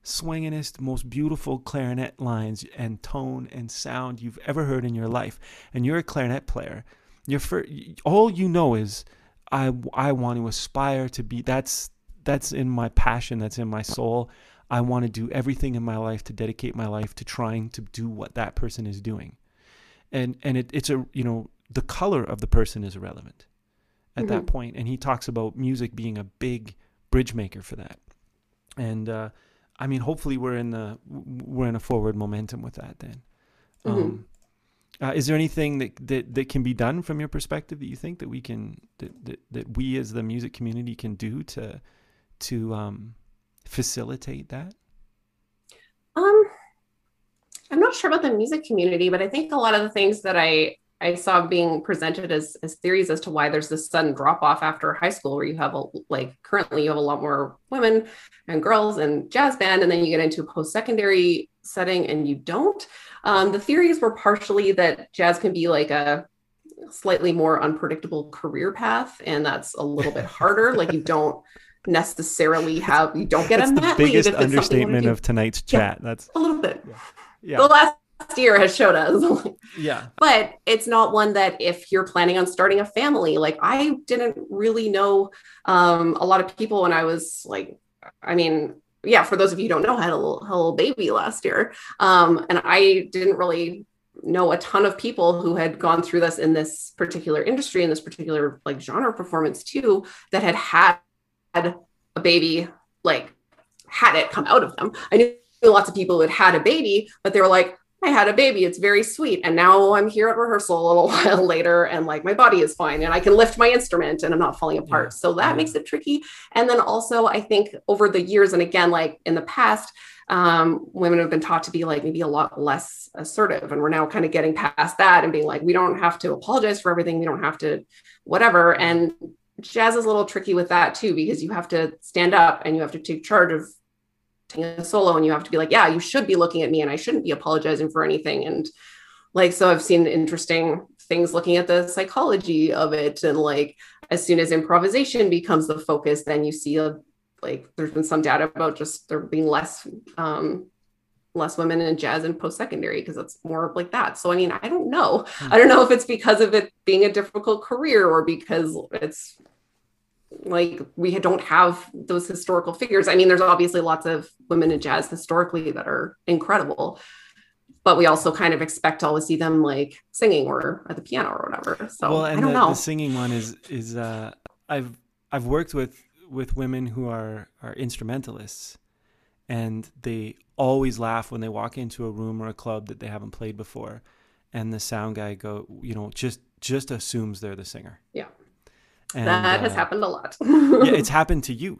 swingingest, most beautiful clarinet lines and tone and sound you've ever heard in your life, and you're a clarinet player, you're for, all you know is I I want to aspire to be. That's that's in my passion. That's in my soul. I want to do everything in my life to dedicate my life to trying to do what that person is doing, and and it, it's a you know the color of the person is irrelevant at Mm-hmm. that point. point and he talks about music being a big bridge maker for that and uh, i mean hopefully we're in the we're in a forward momentum with that then Mhm. um, uh, is there anything that, that that can be done from your perspective that you think that we can that, that, that we as the music community can do to to um, facilitate that Um, I'm not sure about the music community, but I think a lot of the things that I I saw being presented as as theories as to why there's this sudden drop off after high school, where you have a like currently you have a lot more women and girls and jazz band, and then you get into a post secondary setting and you don't. Um, the theories were partially that jazz can be like a slightly more unpredictable career path, and that's a little bit harder. like you don't necessarily have you don't get that's a the biggest if it's something you wanna understatement of tonight's Yeah. chat that's a little bit yeah the last year has showed us. Yeah. but it's not one that if you're planning on starting a family like i didn't really know um, a lot of people when i was like i mean yeah for those of you who don't know i had a little, had a little baby last year. Um, and i didn't really know a ton of people who had gone through this in this particular industry in this particular like genre performance too that had had a baby like had it come out of them. I knew lots of people who had had a baby but they were like I had a baby. It's very sweet. And now I'm here at rehearsal a little while later and like my body is fine and I can lift my instrument and I'm not falling apart. Yeah. So that Yeah. makes it tricky. And then also, I think over the years, and again, like in the past, um, women have been taught to be like maybe a lot less assertive. And we're now kind of getting past that and being like, we don't have to apologize for everything. We don't have to whatever. And jazz is a little tricky with that too, because you have to stand up and you have to take charge of a solo and you have to be like, yeah, you should be looking at me and I shouldn't be apologizing for anything. And like, so I've seen interesting things looking at the psychology of it. And like, as soon as improvisation becomes the focus, then you see a, like, there's been some data about just there being less, um, less women in jazz and post-secondary because it's more like that. So, I mean, I don't know. I don't know if it's because of it being a difficult career or because it's like we don't have those historical figures. I mean, there's obviously lots of women in jazz historically that are incredible, but we also kind of expect to always see them like singing or at the piano or whatever. So well, I and don't the, know. the singing one is is uh, I've I've worked with with women who are are instrumentalists, and they always laugh when they walk into a room or a club that they haven't played before, and the sound guy go, you know, just just assumes they're the singer. Yeah. And, that has uh, happened a lot. yeah, it's happened to you,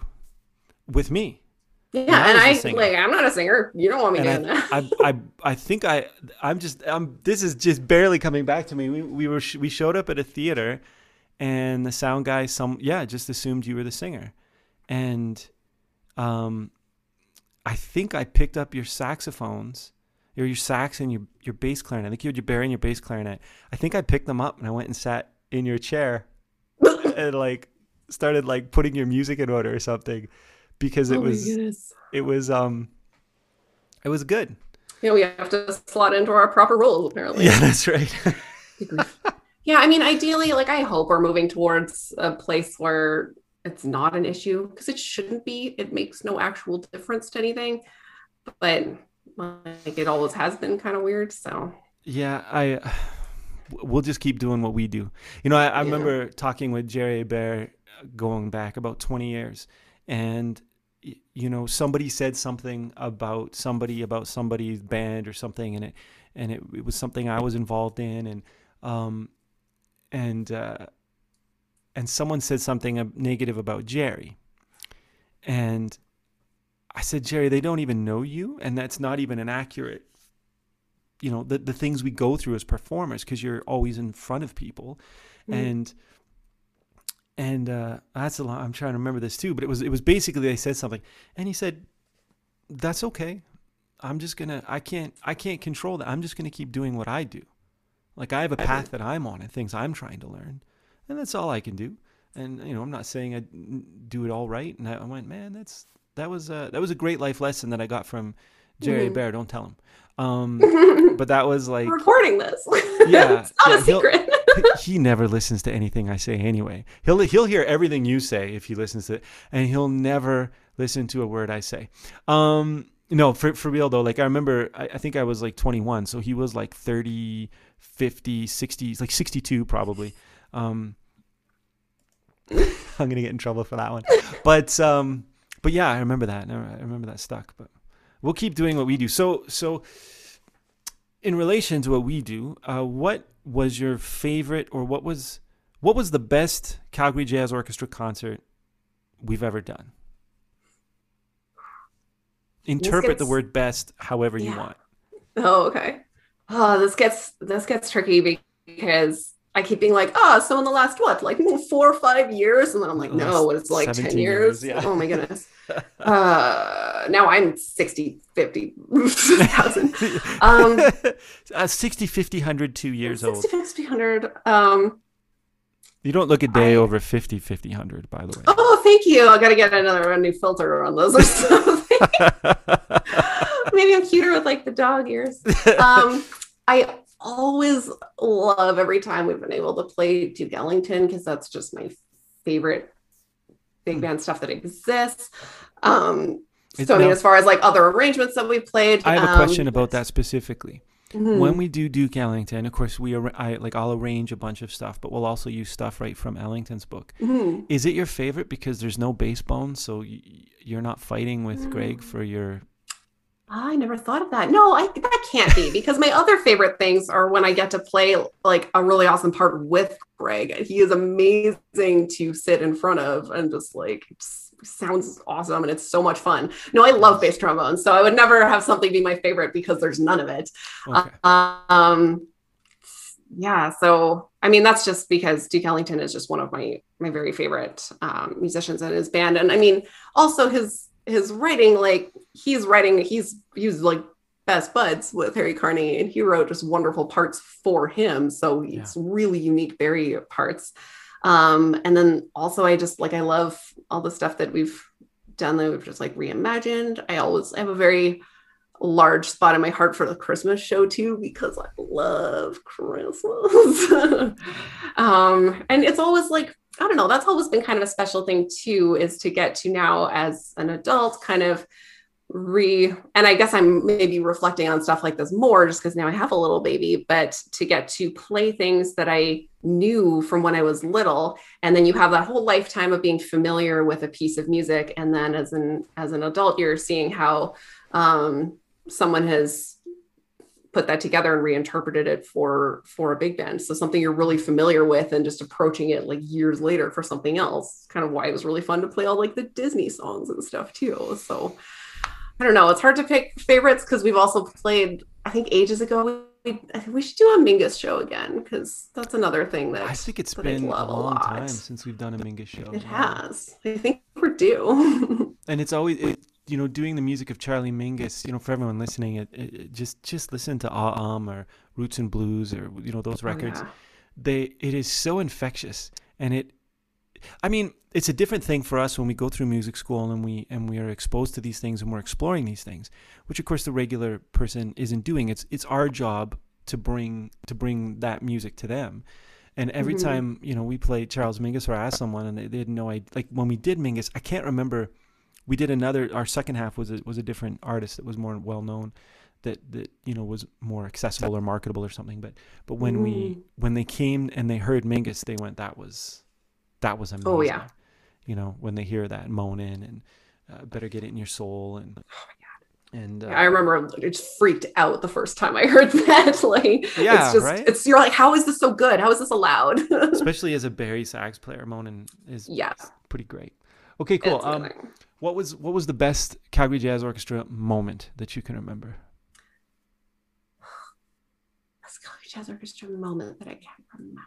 with me. yeah, I and was a I like I'm not a singer. You don't want me and doing that. I, I, I, I think I, I'm just, I'm. This is just barely coming back to me. We, we were, sh- we showed up at a theater, and the sound guy, some, yeah, just assumed you were the singer, and, um, I think I picked up your saxophones, or your sax and your your bass clarinet. I think you had your bari and your bass clarinet. I think I picked them up and I went and sat in your chair and like started like putting your music in order or something because it Oh was it was um it was good. Yeah, we have to slot into our proper roles apparently. Yeah, that's right. yeah, I mean, ideally, like I hope we're moving towards a place where it's not an issue because it shouldn't be. It makes no actual difference to anything, but like it always has been kind of weird. So yeah, I we'll just keep doing what we do. You know, I, I Yeah. remember talking with Jerry Bear going back about 20 years and you know, somebody said something about somebody about somebody's band or something and it and it, it was something I was involved in and um and uh and someone said something uh, negative about Jerry. And I said, Jerry, they don't even know you, and that's not even an accurate, you know, the, the things we go through as performers because you're always in front of people. Mhm. And and uh, that's a lot. I'm trying to remember this too, but it was it was basically they said something, and he said, "That's okay. I'm just gonna. I can't. I can't control that. I'm just gonna keep doing what I do. Like I have a path that I'm on and things I'm trying to learn, and that's all I can do. And you know, I'm not saying I do it all right. And I, I went, man, that's that was a, that was a great life lesson that I got from Jerry Mhm. Bear. Don't tell him. Um, but that was like We're recording this. Yeah, it's not yeah, a secret. he never listens to anything I say anyway. He'll he'll hear everything you say if he listens to it, and he'll never listen to a word I say. Um, no, for for real though. Like I remember, I, I think I was like 21, so he was like 30, 50, 60, like 62 probably. Um, I'm gonna get in trouble for that one, but um, but yeah, I remember that. I remember that stuck. But we'll keep doing what we do. So so, in relation to what we do, uh, what was your favorite, or what was what was the best Calgary Jazz Orchestra concert we've ever done? Interpret gets, the word best however yeah. you want. Oh, okay. Oh, this gets this gets tricky because I keep being like, oh, so in the last what, like four or five years, and then I'm like, no, it's like ten years. years yeah. Oh my goodness. uh, now I'm 60, 50, thousand. Um, uh, 60, 50, 100, two years 60, old. 60, 50, 100. Um, you don't look a day I, over 50, 50, 100, by the way. Oh, thank you. I got to get another new filter on those or something. Maybe I'm cuter with like the dog ears. Um, I always love every time we've been able to play Duke Ellington because that's just my favorite big hmm. band stuff that exists. Um, so I mean, as far as like other arrangements that we've played, I have a um, question about that specifically. Mm-hmm. When we do Duke Ellington, of course, we ar- I like I'll arrange a bunch of stuff, but we'll also use stuff right from Ellington's book. Mm-hmm. Is it your favorite because there's no bass bone, so y- you're not fighting with mm-hmm. Greg for your I never thought of that. No, I that can't be because my other favorite things are when I get to play like a really awesome part with Greg. He is amazing to sit in front of and just like just sounds awesome and it's so much fun. No, I love bass trombone, so I would never have something be my favorite because there's none of it. Okay. Um, yeah, so I mean that's just because Duke Ellington is just one of my my very favorite um, musicians in his band, and I mean also his his writing, like he's writing, he's he's like best buds with Harry Carney, and he wrote just wonderful parts for him. So it's yeah. really unique bari parts. Um, and then also I just like I love all the stuff that we've done that we've just like reimagined. I always I have a very large spot in my heart for the Christmas show too because I love Christmas. um, and it's always like I don't know, that's always been kind of a special thing too, is to get to now as an adult kind of re and I guess I'm maybe reflecting on stuff like this more just because now I have a little baby, but to get to play things that I knew from when I was little. And then you have that whole lifetime of being familiar with a piece of music. And then as an as an adult, you're seeing how um someone has put that together and reinterpreted it for for a big band so something you're really familiar with and just approaching it like years later for something else kind of why it was really fun to play all like the disney songs and stuff too so i don't know it's hard to pick favorites because we've also played i think ages ago we, we should do a Mingus show again because that's another thing that I think it's been a long time since we've done a Mingus show. It has. I think we're due. and it's always it, you know, doing the music of Charlie Mingus, you know, for everyone listening, it, it just just listen to Ah Um or Roots and Blues or you know those records. Oh, yeah. They it is so infectious, and it. I mean, it's a different thing for us when we go through music school and we and we are exposed to these things and we're exploring these things, which of course the regular person isn't doing. It's it's our job to bring to bring that music to them. And every mm-hmm. time you know we play Charles Mingus or I ask someone and they, they didn't know I like when we did Mingus, I can't remember we did another. Our second half was a, was a different artist that was more well known, that that you know was more accessible or marketable or something. But but when mm. we when they came and they heard Mingus, they went that was that was amazing. Oh yeah, you know when they hear that moaning and uh, better get it in your soul and. Oh and uh, I remember just freaked out the first time I heard that. like, yeah, it's just, right? it's you're like, how is this so good? How is this allowed? Especially as a bari sax player, Moaning is yeah. pretty great. Okay, cool. Um, what was what was the best Calgary Jazz Orchestra moment that you can remember? Best Calgary Jazz Orchestra moment that I can't remember.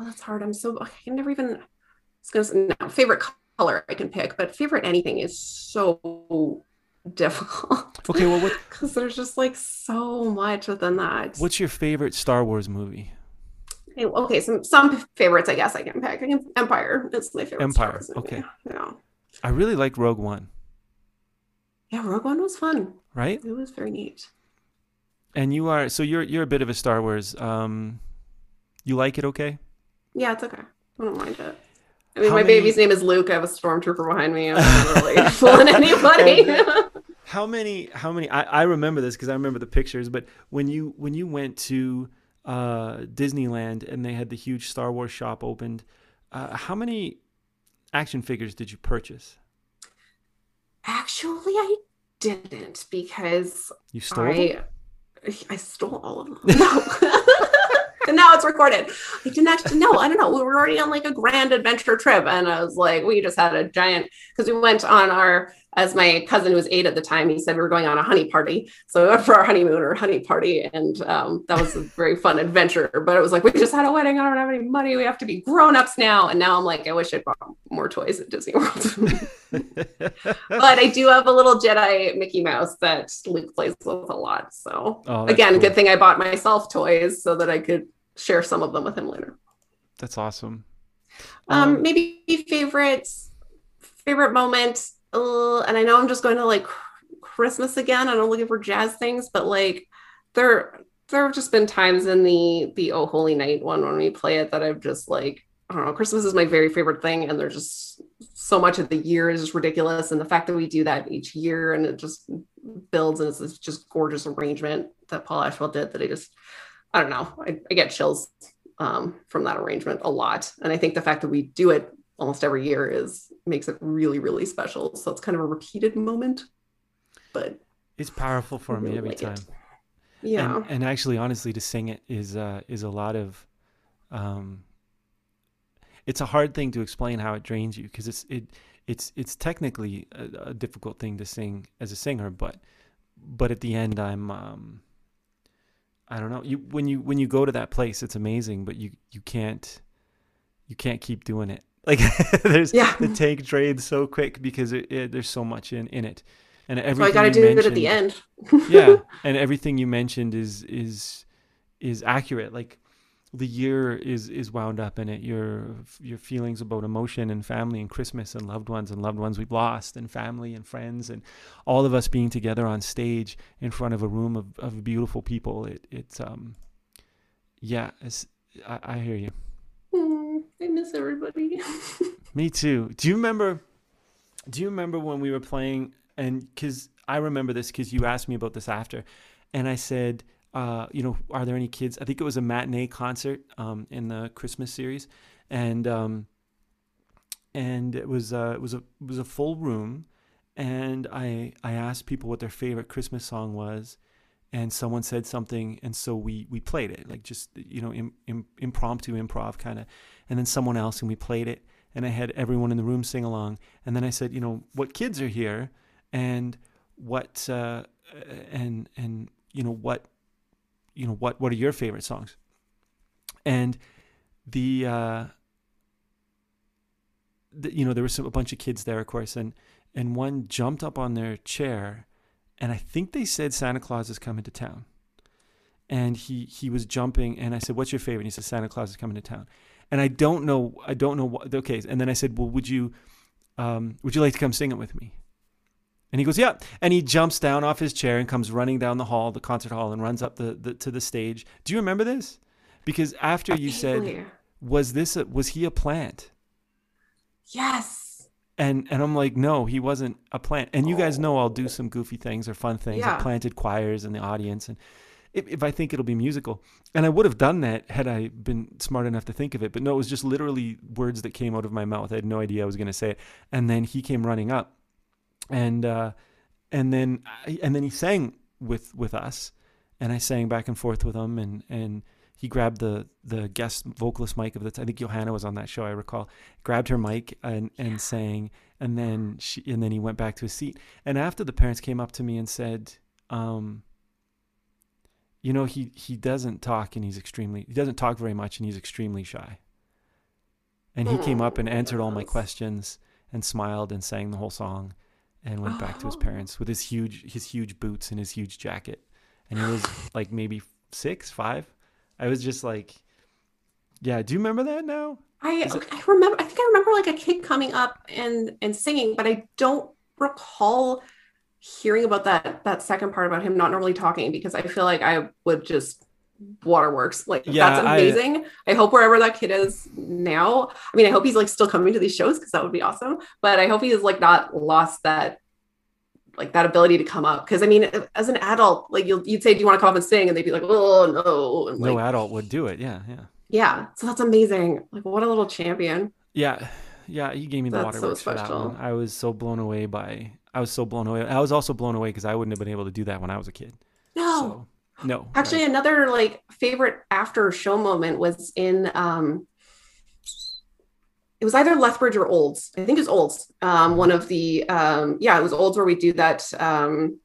Oh, that's hard. I'm so I can never even. It's gonna no, favorite color I can pick, but favorite anything is so difficult. Okay, well, what? Because there's just like so much within that. What's your favorite Star Wars movie? Okay, some some favorites I guess I can pick. Empire is my favorite. Empire. Okay. Yeah. I really like Rogue One. Yeah, Rogue One was fun. Right? It was very neat. And you are so you're you're a bit of a Star Wars. Um, you like it? Okay. Yeah, it's okay. I don't mind it. I mean, How my many... baby's name is Luke. I have a stormtrooper behind me. I'm not really fooling anybody. How many? How many? I, I remember this because I remember the pictures. But when you when you went to uh, Disneyland and they had the huge Star Wars shop opened, uh, how many action figures did you purchase? Actually, I didn't because You stole I them. I stole all of them. No. And now it's recorded. I didn't actually know. I don't know. We were already on like a grand adventure trip and I was like, we just had a giant because we went on our as my cousin who was eight at the time, he said we were going on a honey party. So we went for our honeymoon or honey party. And um, that was a very fun adventure. But it was like, we just had a wedding. I don't have any money. We have to be grown-ups now. And now I'm like, I wish I'd bought more toys at Disney World. but I do have a little Jedi Mickey Mouse that Luke plays with a lot. So Oh, again, cool. good thing I bought myself toys so that I could share some of them with him later. That's awesome. Um, maybe favorite favorite moment, uh, and I know I'm just going to like Christmas again, and I'm looking for jazz things, but like there there have just been times in the the Oh Holy Night one when we play it that I've just like I don't know. Christmas is my very favorite thing, and there's just so much of the year is just ridiculous, and the fact that we do that each year and it just builds and it's this just gorgeous arrangement that Paul Ashwell did that I just I don't know. I, I get chills um, from that arrangement a lot, and I think the fact that we do it almost every year is makes it really really special. So it's kind of a repeated moment, but it's powerful for I me every like time. it. yeah, And, and actually, honestly, to sing it is uh, is a lot of. Um, it's a hard thing to explain how it drains you because it's it it's it's technically a, a difficult thing to sing as a singer, but but at the end, I'm um, I don't know. You when you when you go to that place, it's amazing, but you you can't you can't keep doing it. Like there's yeah. the tank drains so quick because it, it, there's so much in in it, and So I got to do it at the end. yeah and everything you mentioned is is is accurate like the year is is wound up in it your your feelings about emotion and family and christmas and loved ones and loved ones we've lost and family and friends and all of us being together on stage in front of a room of, of beautiful people it it's um yeah it's, I, I hear you Mm, I miss everybody. Me too. Do you remember? Do you remember when we were playing? And because I remember this because you asked me about this after, and I said, uh, you know, are there any kids? I think it was a matinee concert um, in the Christmas series, and um, and it was uh, it was a it was a full room, and I I asked people what their favorite Christmas song was, and someone said something, and so we we played it like just you know Im, im, impromptu improv kind of, and then someone else and we played it, and I had everyone in the room sing along, and then I said you know what kids are here, and what uh, and and you know what you know what what are your favorite songs, and the. Uh, the, you know there was some, a bunch of kids there of course and and one jumped up on their chair and I think they said Santa Claus is coming to town. And he he was jumping, and I said, "What's your favorite?" And he said, "Santa Claus is coming to town." And I don't know, I don't know what. Okay, and then I said, "Well, would you, um, would you like to come sing it with me?" And he goes, "Yeah." And he jumps down off his chair and comes running down the hall, the concert hall, and runs up the, the to the stage. Do you remember this? Because after you said. "Was this a, was he a plant?" yes. And and I'm like, no, he wasn't a plant. And you guys oh. know I'll do Oh. some goofy things or fun things. Yeah. I planted choirs in the audience, and if, if I think it'll be musical, and I would have done that had I been smart enough to think of it. But no, it was just literally words that came out of my mouth. I had no idea I was going to say it. And then he came running up, and uh, and then I, and then he sang with with us, and I sang back and forth with him, and and he grabbed the the guest vocalist mic of the I think Johanna was on that show I recall grabbed her mic and and sang and then she and then he went back to his seat. And after the parents came up to me and said um you know he he doesn't talk and he's extremely he doesn't talk very much and he's extremely shy. And he came up and answered all my questions and smiled and sang the whole song and went back to his Oh. parents with his huge his huge boots and his huge jacket. And he was like maybe six five. I was just like yeah do you remember that now? I it- I remember I think I remember like a kid coming up and and singing, but I don't recall hearing about that that second part about him not normally talking because I feel like I would just waterworks like Yeah, that's amazing. I, hope wherever that kid is now. I mean, I hope he's like still coming to these shows because that would be awesome. But I hope he has like not lost that like that ability to come up. Because I mean, as an adult, like you'll, you'd say, "Do you want to come up and sing?" and they'd be like, "Oh no!" And, no like, adult would do it. Yeah, yeah, yeah. So that's amazing. Like, what a little champion. yeah, yeah. He gave me the That's so waterworks for that special. one. I was so blown away by. I was so blown away. I was also blown away because I wouldn't have been able to do that when I was a kid. No, So no, Actually, right. another like favorite after show moment was in um it was either Lethbridge or Olds. I think it was Olds. Um, one of the um, yeah, it was Olds where we do that um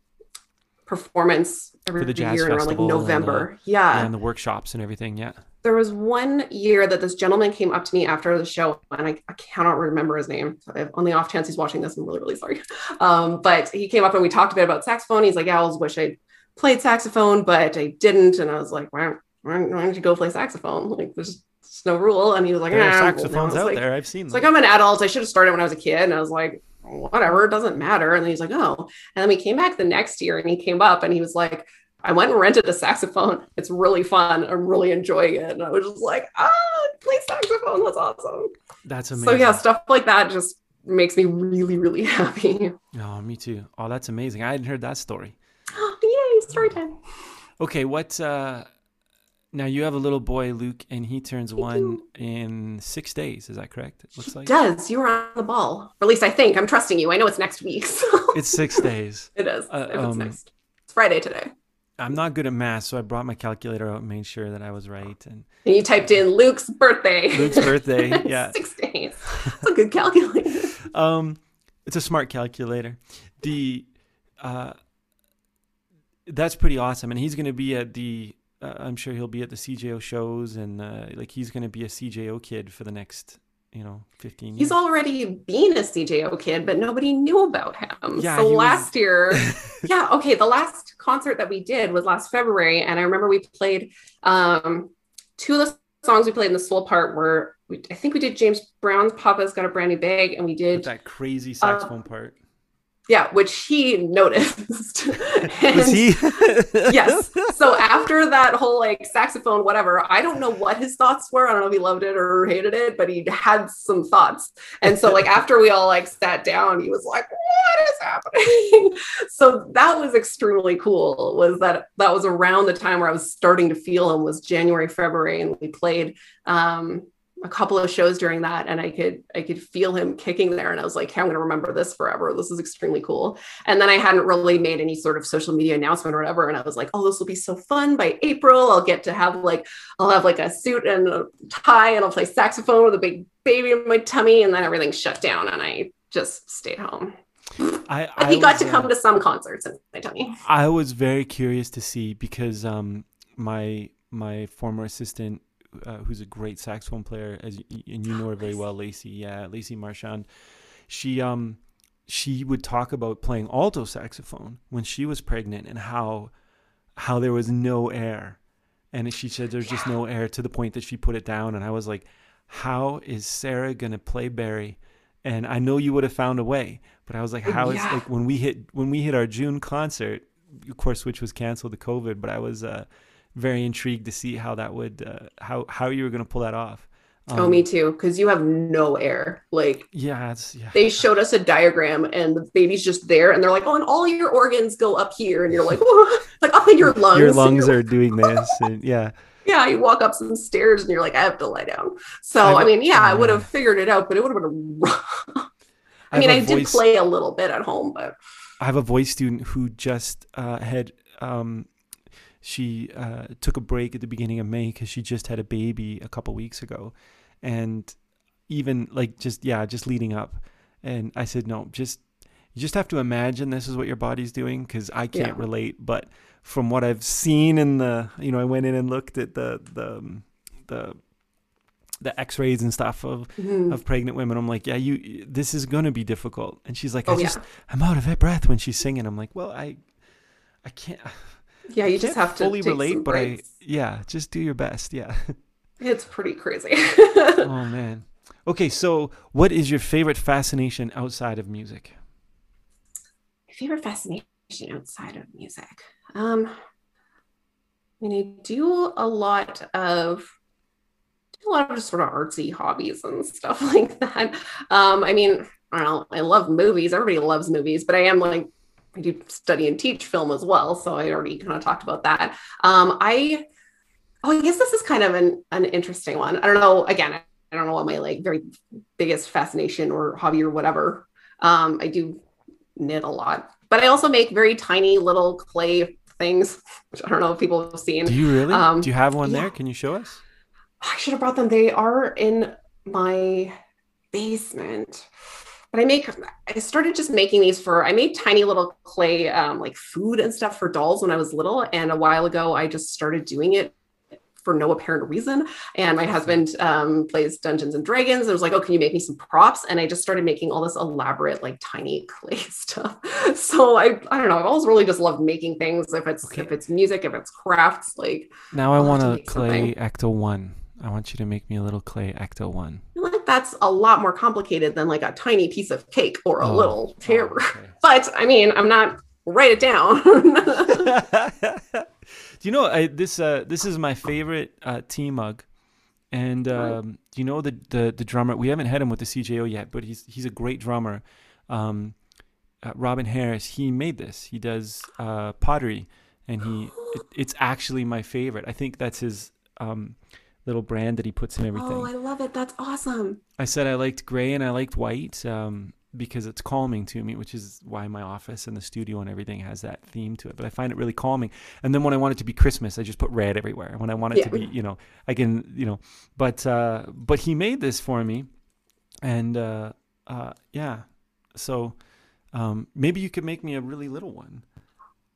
performance every the year in around like festival and, November. yeah, and the workshops and everything. Yeah, There was one year that this gentleman came up to me after the show, and I, I cannot remember his name. On the off chance he's watching this, I'm really, really sorry. Um, but he came up and we talked a bit about saxophone. He's like, Yeah, I always wish I played saxophone, but I didn't. And I was like, Why, why, why don't you go play saxophone? Like, there's, there's no rule. And he was like, there are "Nah." saxophones out like, there. I've seen It's like, I'm an adult. I should have started when I was a kid. And I was like, Whatever, it doesn't matter. And then he's like, Oh. And then we came back the next year and he came up and he was like, I went and rented a saxophone. It's really fun. I'm really enjoying it. And I was just like, ah, play saxophone. That's awesome. That's amazing. So yeah, stuff like that just makes me really, really happy. Oh, me too. Oh, that's amazing. I hadn't heard that story. Story time. Okay, what? uh Now you have a little boy, Luke, and he turns one do. in six days. Is that correct? It looks like Does you were on the ball. Or at least I think. I'm trusting you. I know it's next week. So it's six days. it is. Uh, if it's um, next. It's Friday today. I'm not good at math, so I brought my calculator out and made sure that I was right. And And you typed in Luke's birthday. Luke's birthday, yeah. Six days. That's a good calculator. um, it's a smart calculator. The uh, that's pretty awesome, and he's going to be at the. Uh, I'm sure he'll be at the CJO shows, and uh, like he's going to be a CJO kid for the next, you know, 15 years. He's already been a CJO kid, but nobody knew about him. Yeah, so he was- last year, yeah, okay, the last concert that we did was last February, and I remember we played um, two of the songs we played in the soul part were we, I think we did James Brown's "Papa's Got a Brand New Bag," and we With did that crazy saxophone part. Yeah, which he noticed. Was he? yes. So after that whole like saxophone, whatever, I don't know what his thoughts were. I don't know if he loved it or hated it, but he had some thoughts. And so like after we all like sat down, he was like, "What is happening?" so that was extremely cool. Was that that was around the time where I was starting to feel him was January, February, and we played um a couple of shows during that and I could I could feel him kicking there and I was like hey, I'm going to remember this forever this is extremely cool and then I hadn't really made any sort of social media announcement or whatever. And I was like, oh, this will be so fun. By April, I'll get to have like, I'll have like a suit and a tie and I'll play saxophone with a big baby in my tummy. And then everything shut down and I just stayed home. I, I he got was, to uh, come to some concerts in my tummy. I was very curious to see because um, my my former assistant, uh, who's a great saxophone player, as and you know her very well, Lacey. Yeah, Lacey Marchand. She um she would talk about playing alto saxophone when she was pregnant and how how there was no air, and she said there's just no air to the point that she put it down. And I was like, how is Sarah gonna play bari? And I know you would have found a way, but I was like, how is Yeah. like when we hit when we hit our June concert, of course, which was canceled to COVID, but I was uh, very intrigued to see how that would uh, how how you were gonna pull that off. oh, Um, me too. Because you have no air. Like Yeah, it's yeah. they showed us a diagram and the baby's just there and they're like, oh, and all your organs go up here. And you're like, like up in your lungs. Your lungs are doing this, and yeah. yeah, you walk up some stairs and you're like, I have to lie down. So I've- I mean, yeah, I would have figured it out, but it would have been. rough. I have mean, a I did play a little bit at home, but I have a voice student who just uh, had um, she uh, took a break at the beginning of May because she just had a baby a couple weeks ago, and even like just yeah, just leading up, and I said no, just you just have to imagine this is what your body's doing because I can't Yeah. relate, but from what I've seen in the you know I went in and looked at the the um, the the x-rays and stuff of mhm. of pregnant women i'm like yeah you this is going to be difficult and she's like i oh just yeah, I'm out of breath when she's singing. I'm like, well, I, I can't. Yeah, you just have to fully relate, some but I, yeah, just do your best. Yeah. It's pretty crazy. oh man. Okay, so what is your favorite fascination outside of music? My favorite fascination outside of music. Um, I mean, I do a lot of do a lot of just sort of artsy hobbies and stuff like that. Um, I mean, I don't know, I love movies. Everybody loves movies, but I am like I do study and teach film as well, so I already kind of talked about that. Um, I oh, I guess this is kind of an an interesting one. I don't know. Again, I don't know what my like very biggest fascination or hobby or whatever. Um, I do knit a lot, but I also make very tiny little clay things, which I don't know if people have seen. Do you really? Um, Do you have one yeah. there? Can you show us? I should have brought them. They are in my basement. But I make I started just making these for I made tiny little clay um, like food and stuff for dolls when I was little. And a while ago I just started doing it for no apparent reason. And my husband um, plays Dungeons and Dragons. I was like, oh, can you make me some props? And I just started making all this elaborate, like tiny clay stuff. So I, I don't know. I've always really just loved making things. If it's Okay. if it's music, if it's crafts, like Now I want to a make clay Ecto one. I want you to make me a little clay Ecto one. Like that's a lot more complicated than like a tiny piece of cake or a Oh, little chair. oh, okay. But I mean, I'm not write it down. do you know I, this? Uh, this is my favorite uh, tea mug, and um, do you know the, the the drummer? We haven't had him with the CJO yet, but he's he's a great drummer. Um, uh, Robin Harris. He made this. He does uh, pottery, and he it, it's actually my favorite. I think that's his um, little brand that he puts in everything. oh, I love it. That's awesome. I said I liked gray and I liked white um, because it's calming to me, which is why my office and the studio and everything has that theme to it. But I find it really calming. And then when I want it to be Christmas, I just put red everywhere. When I want it to be, you know, I can, you know. But uh, but he made this for me, and uh, uh, yeah. So um, maybe you could make me a really little one.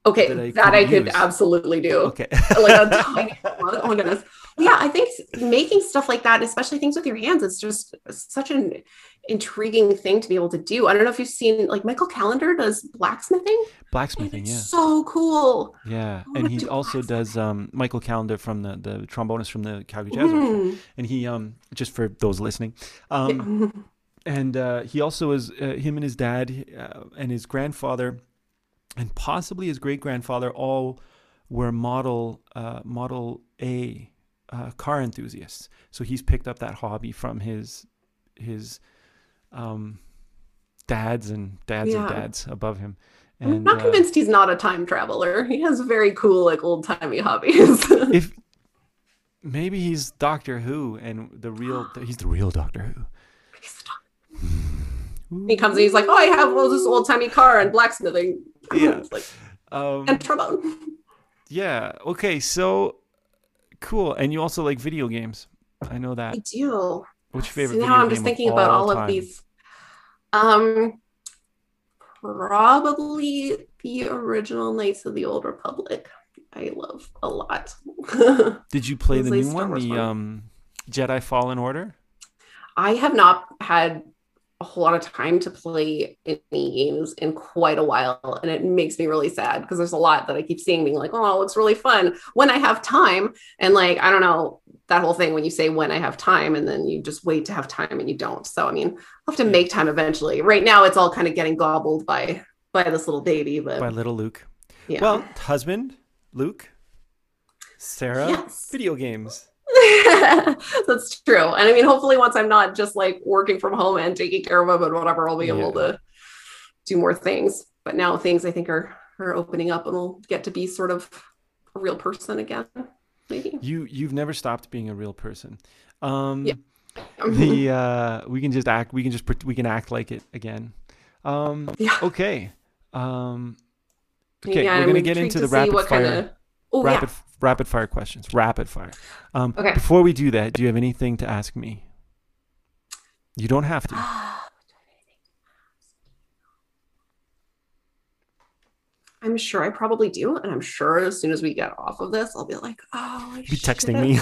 Okay, That I that could I could absolutely do. Okay. like a tiny one. Oh my goodness. Yeah, I think making stuff like that, especially things with your hands, it's just such an intriguing thing to be able to do. I don't know if you've seen like Michael Calendar does blacksmithing. Blacksmithing, yeah. so cool. Yeah, and he do also does um, Michael Calendar from the the trombonist from the Calgary Jazz Mm. and he um just for those listening um and uh he also is uh, him and his dad uh, and his grandfather and possibly his great grandfather all were model uh model a uh, car enthusiasts so he's picked up that hobby from his his um dads and dads Yeah. dads above him I'm and not uh, convinced he's not a time traveler. He has very cool, like old timey hobbies. if maybe he's doctor who and the real he's the real doctor who he comes and he's like, "Oh, I have all this old timey car and blacksmithing." Yeah. It's like um and trombone. Yeah. Okay. So cool. And you also like video games. I know that. I do. Which favorite So now I'm just thinking about all time? of these. Um, probably the original Knights of the Old Republic. I love a lot. Did you play the new one, the um, Jedi Fallen Order? I have not had a whole lot of time to play any games in quite a while, and it makes me really sad because there's a lot that I keep seeing being like, "Oh, it looks really fun." When I have time, and like I don't know that whole thing when you say when I have time, and then you just wait to have time and you don't. So I mean, I'll have to mm. make time eventually. Right now, it's all kind of getting gobbled by by this little baby, but By little Luke. yeah. Well, husband, Luke, Sarah, Yes. video games. That's true. And I mean, hopefully, once I'm not just like working from home and taking care of them and whatever, I'll be able to do more things. But now things I think are are opening up, and we'll get to be sort of a real person again. Maybe. You you've never stopped being a real person. Um, Yeah. the uh, we can just act. We can just we can act like it again. Um, yeah. okay. Um, okay. Yeah, we're I'm gonna get into to the rapid fire. kinda- Oh rapid yeah. rapid fire questions. Rapid fire. Um, Okay. Before we do that, do you have anything to ask me? You don't have to. I'm sure I probably do, and I'm sure as soon as we get off of this, I'll be like, "Oh, I Be texting me.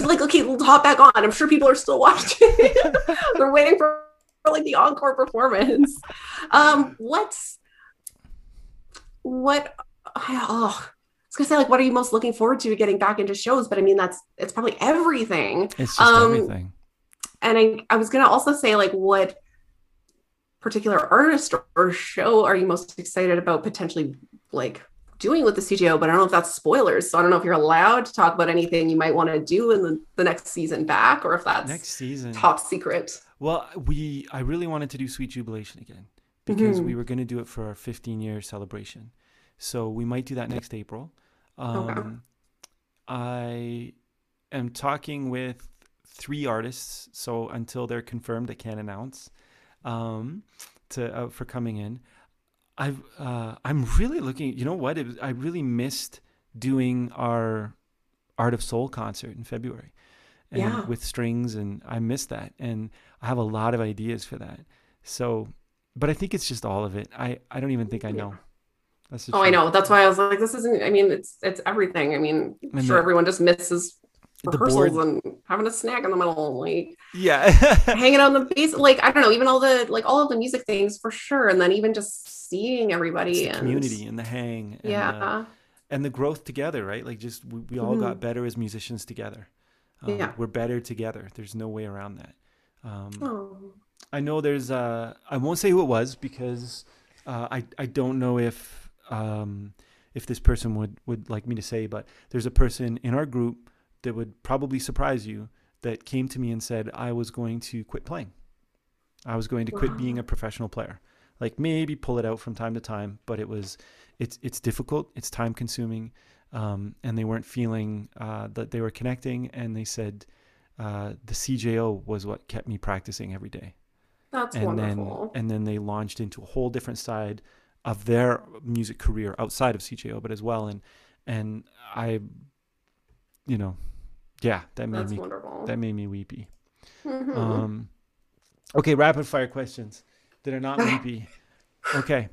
like, okay, we'll hop back on. I'm sure people are still watching. They're waiting for, for like the encore performance. Um, what's what? Oh, gonna say like, what are you most looking forward to getting back into shows? But I mean, that's it's probably everything. it's just Um, everything. And I, I was gonna also say like, what particular artist or, show are you most excited about potentially like doing with the CJO? But I don't know if that's spoilers, so I don't know if you're allowed to talk about anything you might want to do in the, the next season back, or if that's Next season. top secret. Well, we I really wanted to do Sweet Jubilation again because Mhm. we were going to do it for our 15 year celebration. So we might do that next April. Okay. Um, I am talking with three artists. So until they're confirmed, I can't announce um, to uh, for coming in. I've uh, I'm really looking. You know what? Was, I really missed doing our Art of Soul concert in February, and Yeah. with strings, and I missed that. And I have a lot of ideas for that. So, but I think it's just all of it. I I don't even think I know. That's Oh, I know. That's why I was like, this isn't. I mean, it's it's everything. I mean, I'm And sure the- everyone just misses The rehearsals board- and having a snack in the middle, like Yeah. hanging out on the base. Like I don't know, even all the like all of the music things for sure, and then even just seeing everybody and community and the hang. And, yeah, uh, and the growth together, right? Like just we, we all got Mhm. better as musicians together. Um, Yeah. We're better together. There's no way around that. Um, oh, I know there's uh I won't say who it was because uh, I I don't know if um if this person would would like me to say, but there's a person in our group that would probably surprise you that came to me and said I was going to quit playing. I was going to quit being a professional player. Like maybe pull it out from time to time, but it was it's it's difficult, it's time consuming, um, and they weren't feeling uh, that they were connecting, and they said uh, the CJO was what kept me practicing every day that's and wonderful. then and then they launched into a whole different side of their music career outside of CJO, but as well. And and I, you know, yeah, that made that's me wonderful. that made me weepy. Mhm. Um, okay, rapid fire questions that are not weepy. Okay,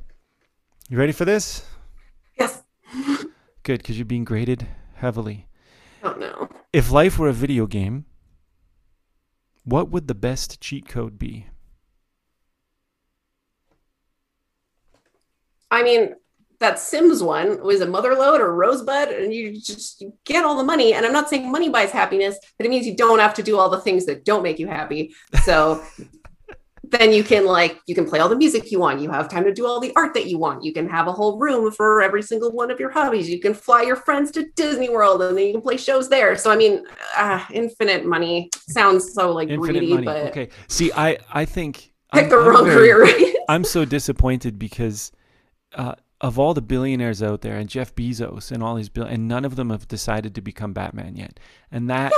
you ready for this? yes. Good, because you're being graded heavily. Oh no. If life were a video game, what would the best cheat code be? I mean, that Sims one was a Motherlode or Rosebud, and you just you get all the money. And I'm not saying money buys happiness, but it means you don't have to do all the things that don't make you happy. So then you can like you can play all the music you want. You have time to do all the art that you want. You can have a whole room for every single one of your hobbies. You can fly your friends to Disney World, and then you can play shows there. So I mean, uh, infinite money sounds so like Infinite greedy, money. but Okay. See, I I think pick I'm- the I'm wrong very- career. Right? I'm so disappointed because uh, of all the billionaires out there, and Jeff Bezos and all these bill, and none of them have decided to become Batman yet, and that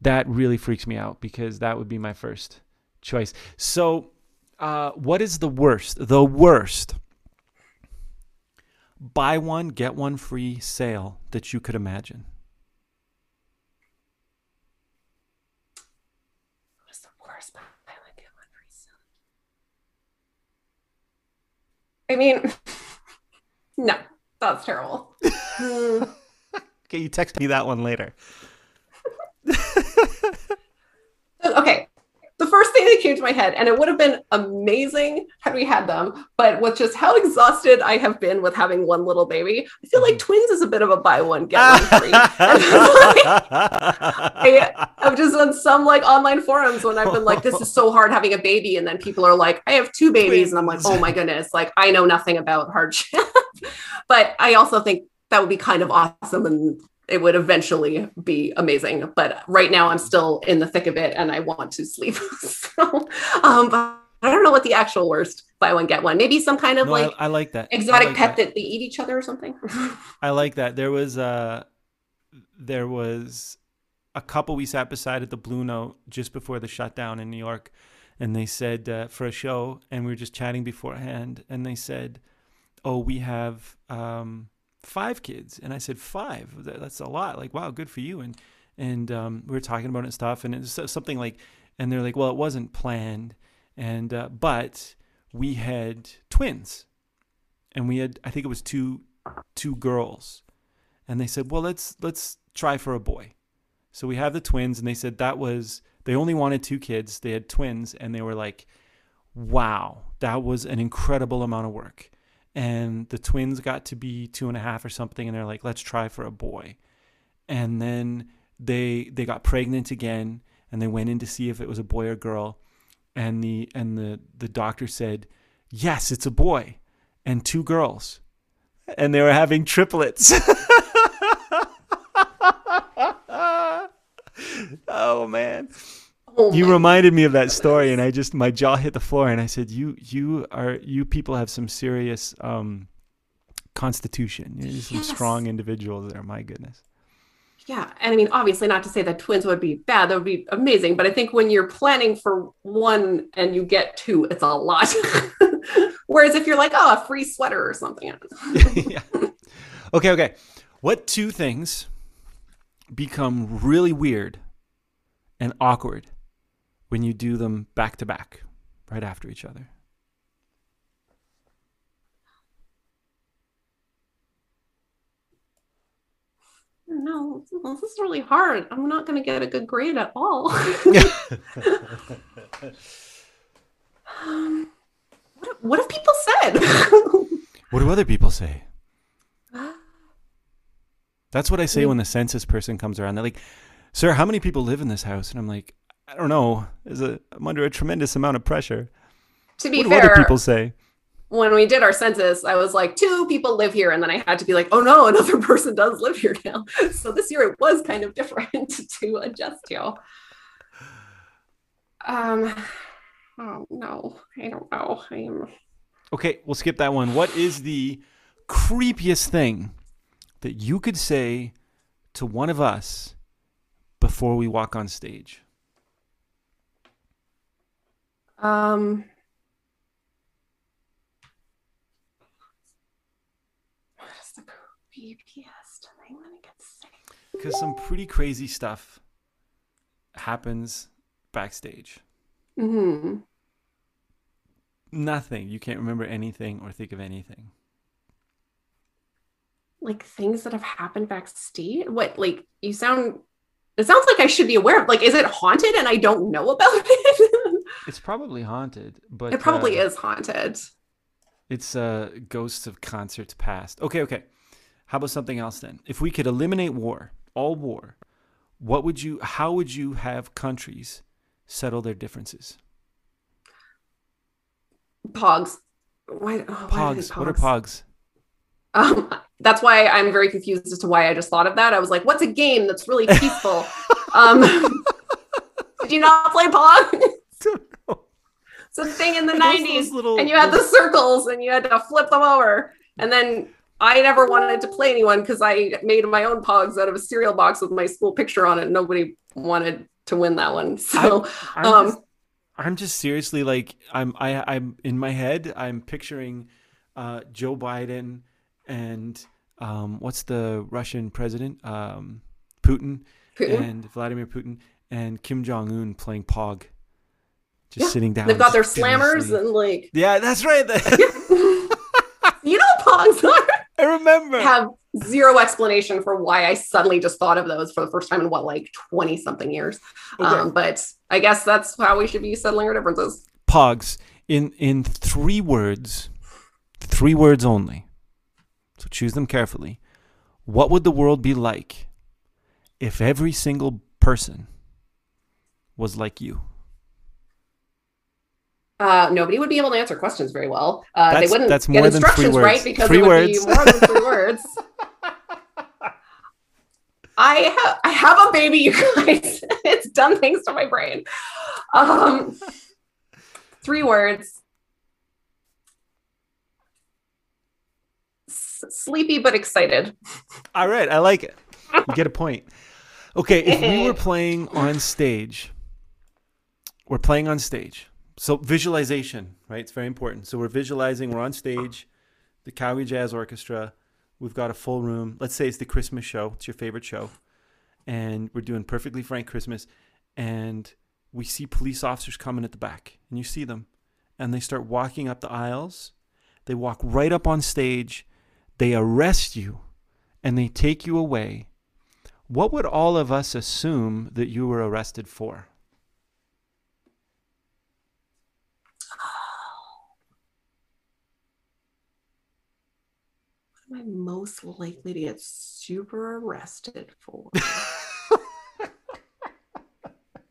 that really freaks me out because that would be my first choice. So, uh, what is the worst? The worst. Buy one get one free sale that you could imagine. What's the worst buy one get one free sale? I mean, no, that's terrible. Okay, you text me that one later. okay, the first thing that came to my head, and it would have been amazing had we had them, but with just how exhausted I have been with having one little baby, I feel like mm-hmm. twins is a bit of a buy one get one free. I, I've just done some like online forums when I've been like, this is so hard having a baby. And then people are like, I have two babies. And I'm like, oh my goodness, like I know nothing about hardship. but I also think that would be kind of awesome and it would eventually be amazing. But right now I'm still in the thick of it and I want to sleep. so um but I don't know what the actual worst buy one get one. Maybe some kind of No, like I, I like that. Exotic like pet that. that. they eat each other or something. I like that. There was uh there was a couple we sat beside at the Blue Note just before the shutdown in New York, and they said uh, for a show, and we were just chatting beforehand, and they said, "Oh, we have um, five kids," and I said, five? That's a lot. Like, wow, good for you." And and um, we were talking about it and stuff, and it's something like, and they're like, "Well, it wasn't planned, and uh, but we had twins, and we had I think it was two two girls." and they said, "Well, let's let's try for a boy." So we have the twins, and they said that was they only wanted two kids. They had twins, and they were like, "Wow, that was an incredible amount of work." And the twins got to be two and a half or something, and they're like, "Let's try for a boy." And then they they got pregnant again, and they went in to see if it was a boy or girl, and the and the the doctor said, "Yes, it's a boy," and two girls, and they were having triplets. oh man. Oh you reminded me of that story, and I just my jaw hit the floor, and I said, "You, you are you people have some serious um, constitution. You're some strong individuals there. My goodness." Yeah, and I mean, obviously, not to say that twins would be bad; that would be amazing. But I think when you're planning for one and you get two, it's a lot. Whereas if you're like, oh, a free sweater or something, yeah. Okay, okay. What two things become really weird and awkward when you do them back to back, right after each other? no, this is really hard. I'm not going to get a good grade at all. Um, what, what have people said? What do other people say? That's what I say when the census person comes around. They're like, "Sir, how many people live in this house?" And I'm like, "I don't know. There's a, I'm under a tremendous amount of pressure." to be What do fair, other people say? when we did our census, I was like, two people live here. And then I had to be like, oh no, another person does live here now. So this year it was kind of different to adjust to. Um, oh no, I don't know. I am. Okay, we'll skip that one. What is the creepiest thing that you could say to one of us before we walk on stage? Um, what is the creepiest thing that I could say? Because some pretty crazy stuff happens backstage. hmm Nothing. You can't remember anything or think of anything. Like things that have happened backstage. What? Like you sound. It sounds like I should be aware of. Like, is it haunted and I don't know about it? It's probably haunted, but it probably uh, is haunted. It's uh, ghosts of concerts past. Okay, okay. How about something else then? If we could eliminate war, all war, what would you? How would you have countries settle their differences? Pogs. Why? Oh, why are Pogs. What are pogs? Um, that's why I'm very confused as to why I just thought of that. I was like, "What's a game that's really peaceful?" um, did you not play Pog? It's a thing in the '90s, little- and you had the circles, and you had to flip them over. And then I never wanted to play anyone because I made my own Pogs out of a cereal box with my school picture on it. Nobody wanted to win that one, so I'm, um, just, I'm just seriously like I'm I I'm in my head I'm picturing uh, Joe Biden and um, what's the Russian president um, Putin, Putin. and Vladimir Putin and Kim Jong Un playing Pog, just Yeah, sitting down. they've got their slammers and like yeah, that's right. you know what Pogs are. I remember. have zero explanation for why I suddenly just thought of those for the first time in what, like 20 something years. Okay. Um, but I guess that's how we should be settling our differences. Pogs in in three words, three words only. So choose them carefully. What would the world be like if every single person was like you? Uh, nobody would be able to answer questions very well. Uh, they wouldn't that's get more than three instructions right because Three it would words. be more than three words. I have I have a baby, you guys. it's done things to my brain. Um, three words. S- sleepy but excited. All right, I like it. You get a point. Okay, if we were playing on stage, we're playing on stage. So visualization, right? It's very important. So we're visualizing, we're on stage, the Calgary Jazz Orchestra. We've got a full room. Let's say it's the Christmas show. It's your favorite show. And we're doing Perfectly Frank Christmas. And we see police officers coming at the back. And you see them. And they start walking up the aisles. They walk right up on stage. They arrest you and they take you away, what would all of us assume that you were arrested for? What am I most likely to get super arrested for?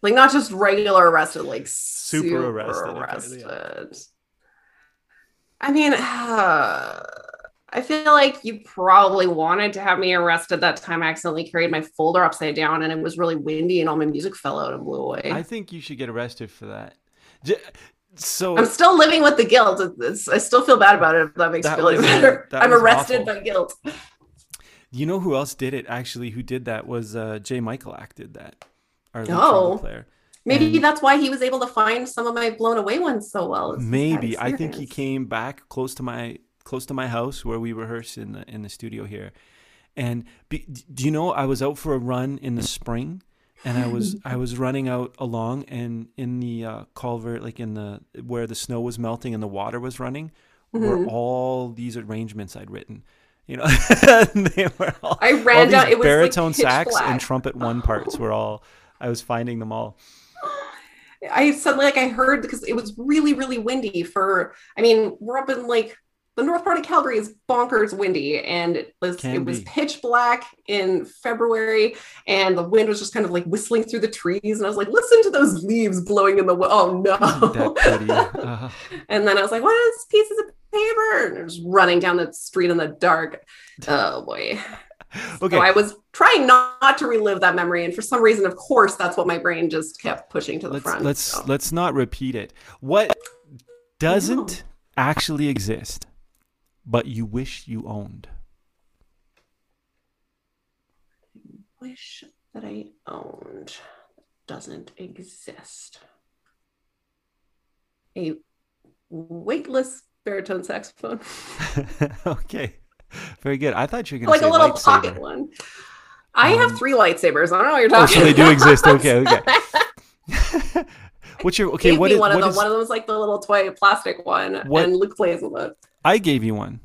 like not just regular arrested, like super, Super arrested, arrested. yeah. I mean, uh, I feel like you probably wanted to have me arrested that time. I accidentally carried my folder upside down and it was really windy and all my music fell out and blew away. I think you should get arrested for that. So I'm still living with the guilt. It's, I still feel bad about it. If that makes That you feel was, better. I'm arrested awful. by guilt. you know who else did it? Actually, who did that was uh, Jay Michael acted that. Our Oh. player. Maybe And- that's why he was able to find some of my blown away ones so well. It's Maybe I think he came back close to my close to my house where we rehearse in the in the studio here, and be, do you know I was out for a run in the spring, and I was I was running out along and in the uh, culvert like in the where the snow was melting and the water was running were Mhm. all these arrangements I'd written. You know, they were all, I all ran these down. It was baritone like sax black. and trumpet one parts were all. I was finding them all. I suddenly like I heard because it was really really windy for I mean we're up in like the north part of Calgary is bonkers windy and it was Can it was be. pitch black in February and the wind was just kind of like whistling through the trees and I was like listen to those leaves blowing in the wind oh no pretty. Uh, and then I was like what is pieces of paper and I was running down the street in the dark oh boy okay. so I was trying not, not to relive that memory and for some reason of course that's what my brain just kept pushing to the let's front let's so. let's not repeat it. What doesn't actually exist, but you wish you owned? wish that I owned doesn't exist. A weightless baritone saxophone, okay, very good. I thought you were going like to a say little lightsaber. pocket one. I Um, have three lightsabers. I don't know what you're Oh, talking. so they do exist. Okay, okay. What's your okay? What is one of what them. is? One of them was like the little toy plastic one, What- and Luke plays with it. I gave you one.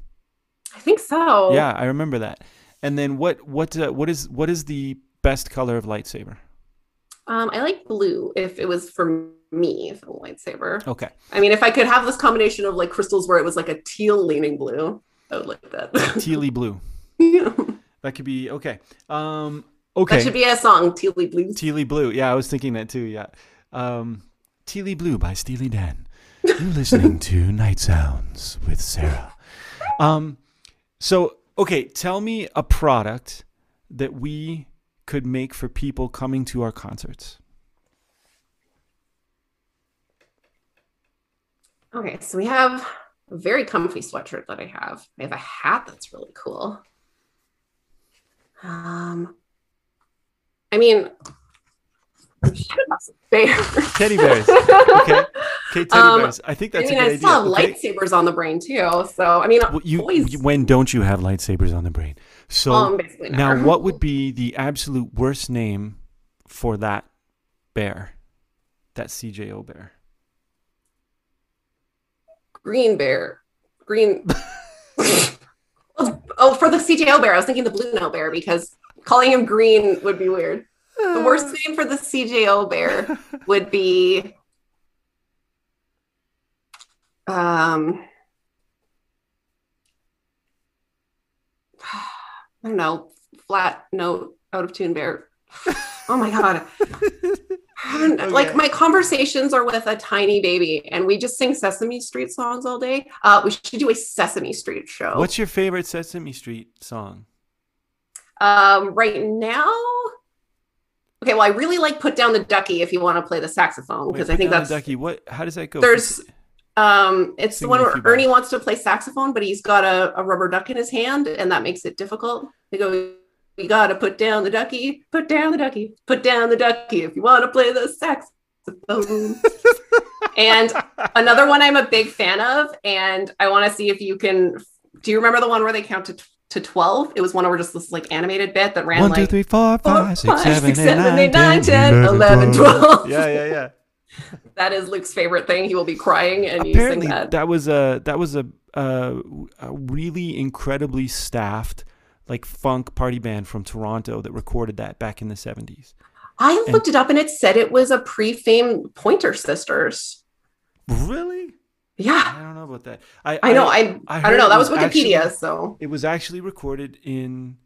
I think so. Yeah, I remember that. And then what? What? Uh, what is? What is the best color of lightsaber? Um, I like blue. If it was for me, for lightsaber. Okay. I mean, if I could have this combination of like crystals where it was like a teal leaning blue, I would like that. Tealy blue. Yeah. That could be okay. Um. Okay. That should be a song, Tealy Blue. Tealy Blue. Yeah, I was thinking that too. Yeah. Um, Tealy Blue by Steely Dan. You're listening to Night Sounds with Sarah. Um, so okay, tell me a product that we could make for people coming to our concerts. Okay, so we have a very comfy sweatshirt that I have. I have a hat that's really cool. Um, I mean. Teddy bears. Okay. Okay, teddy Um, bears. I think that's. I mean, a I good I still have. Okay. lightsabers on the brain too. So I mean, Well, you, always, when don't you have lightsabers on the brain? So um, now, what would be the absolute worst name for that bear? That CJO bear. green bear, green. oh, for the CJO bear, I was thinking the blue note bear because calling him green would be weird. The worst name for the CJO bear would be um I don't know, flat note out of tune bear. Oh my god. I don't- Okay. Like my conversations are with a tiny baby and we just sing Sesame Street songs all day. Uh we should do a Sesame Street show. What's your favorite Sesame Street song? Um, right now, okay. Well, I really like "Put Down the Ducky" if you want to play the saxophone because I think that's the Ducky. What? How does that go? There's- um, it's Sing the one where few bars. Ernie wants to play saxophone, but he's got a, a rubber duck in his hand, and that makes it difficult. They go, "We gotta put down the ducky, put down the ducky, put down the ducky if you want to play the saxophone." and another one I'm a big fan of, and I want to see if you can. Do you remember the one where they count to, to twelve? It was one over just this like animated bit that ran One, like two, three, four, four, five, six, five, seven, six, eight, seven, nine, eight, nine, 10, 10, 11, 12. Yeah, yeah, yeah. That is Luke's favorite thing. He will be crying and Apparently, that. that was a that was a, a a really incredibly staffed like funk party band from Toronto that recorded that back in the seventies. I and- looked it up and it said it was a pre-fame Pointer Sisters. Really? Yeah, I don't know about that. I I know. I I I, don't know. That was was Wikipedia, actually- so it was actually recorded in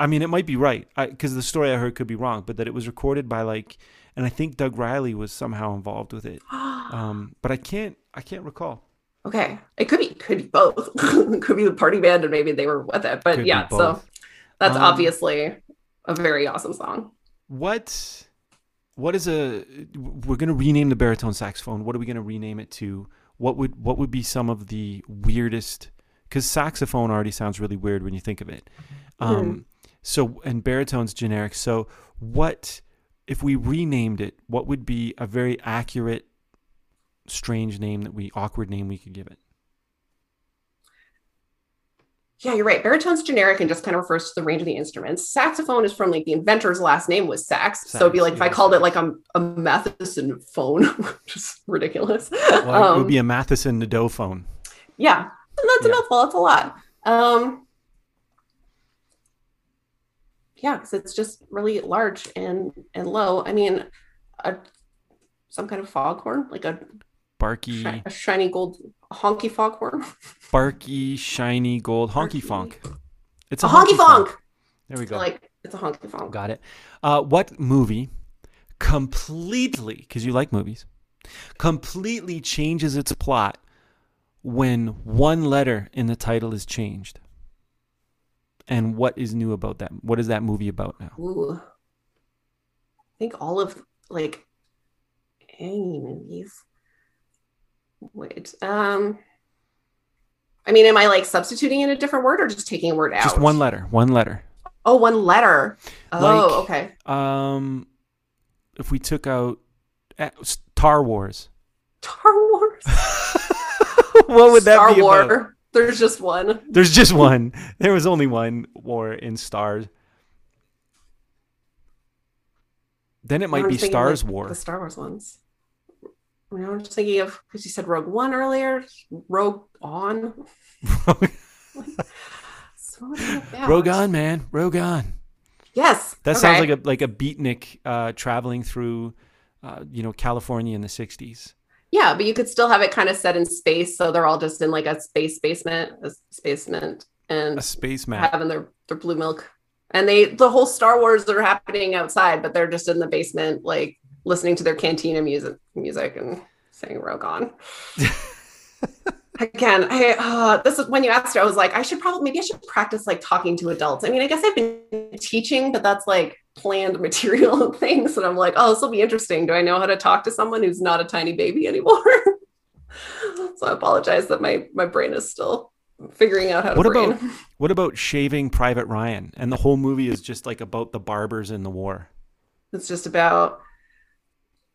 i mean it might be right because the story i heard could be wrong but that it was recorded by like and i think doug riley was somehow involved with it um, but i can't i can't recall Okay, it could be could be both. could be the party band, and maybe they were with it. But Could yeah, so that's Um, obviously a very awesome song. What what is a we're gonna rename the baritone saxophone. What are we gonna rename it to? What would what would be some of the weirdest because saxophone already sounds really weird when you think of it. Um so and baritone's generic. So what if we renamed it, what would be a very accurate strange name that we awkward name we could give it? Yeah, you're right. Baritone's generic and just kind of refers to the range of the instruments. Saxophone is from like the inventor's last name was sax. so it'd be Sax, like if I yeah, called it like a, a Matheson phone, which is ridiculous. Well, it Um, would be a Matheson Nadeau phone. yeah, that's Yeah. a mouthful. That's a lot. Um, yeah, because it's just really large and and low. I mean, a, some kind of foghorn, like a, Barky shi- a shiny gold honky foghorn. barky, shiny gold honky funk. It's A honky funk. There we go. Like it's a honky funk. Got it. Uh, what movie completely, because you like movies, completely changes its plot when one letter in the title is changed? And what is new about that? What is that movie about now? Ooh. I think all of like any movies. Wait. Um I mean, am I like substituting in a different word or just taking a word out? Just one letter. One letter. Oh, one letter. Oh, Like- okay. Um, if we took out uh, Star Wars, Star Wars. what would that Star be War. about? There's just one. There's just one. There was only one war in Stars. Then it might be Stars War. The Star Wars ones. You know, I'm just thinking of because you said Rogue One earlier. Rogue On. So what is? Rogue On, man. Rogue On. Yes. That sounds like a like a beatnik uh, traveling through, uh, you know, California in the '60s. Yeah, but you could still have it kind of set in space, so they're all just in like a space basement, a basement, and A space map. having their their blue milk. And they the whole Star Wars are happening outside, but they're just in the basement, like listening to their cantina music, music, and saying Rogue On. Again, I uh, this is when you asked, her, I was like, I should probably maybe I should practice like talking to adults. I mean, I guess I've been teaching, but that's like planned material and things. And I'm like, oh, this will be interesting. Do I know how to talk to someone who's not a tiny baby anymore? so I apologize that my my brain is still figuring out how to What brain. about what about Shaving Private Ryan? And the whole movie is just like about the barbers in the war. It's just about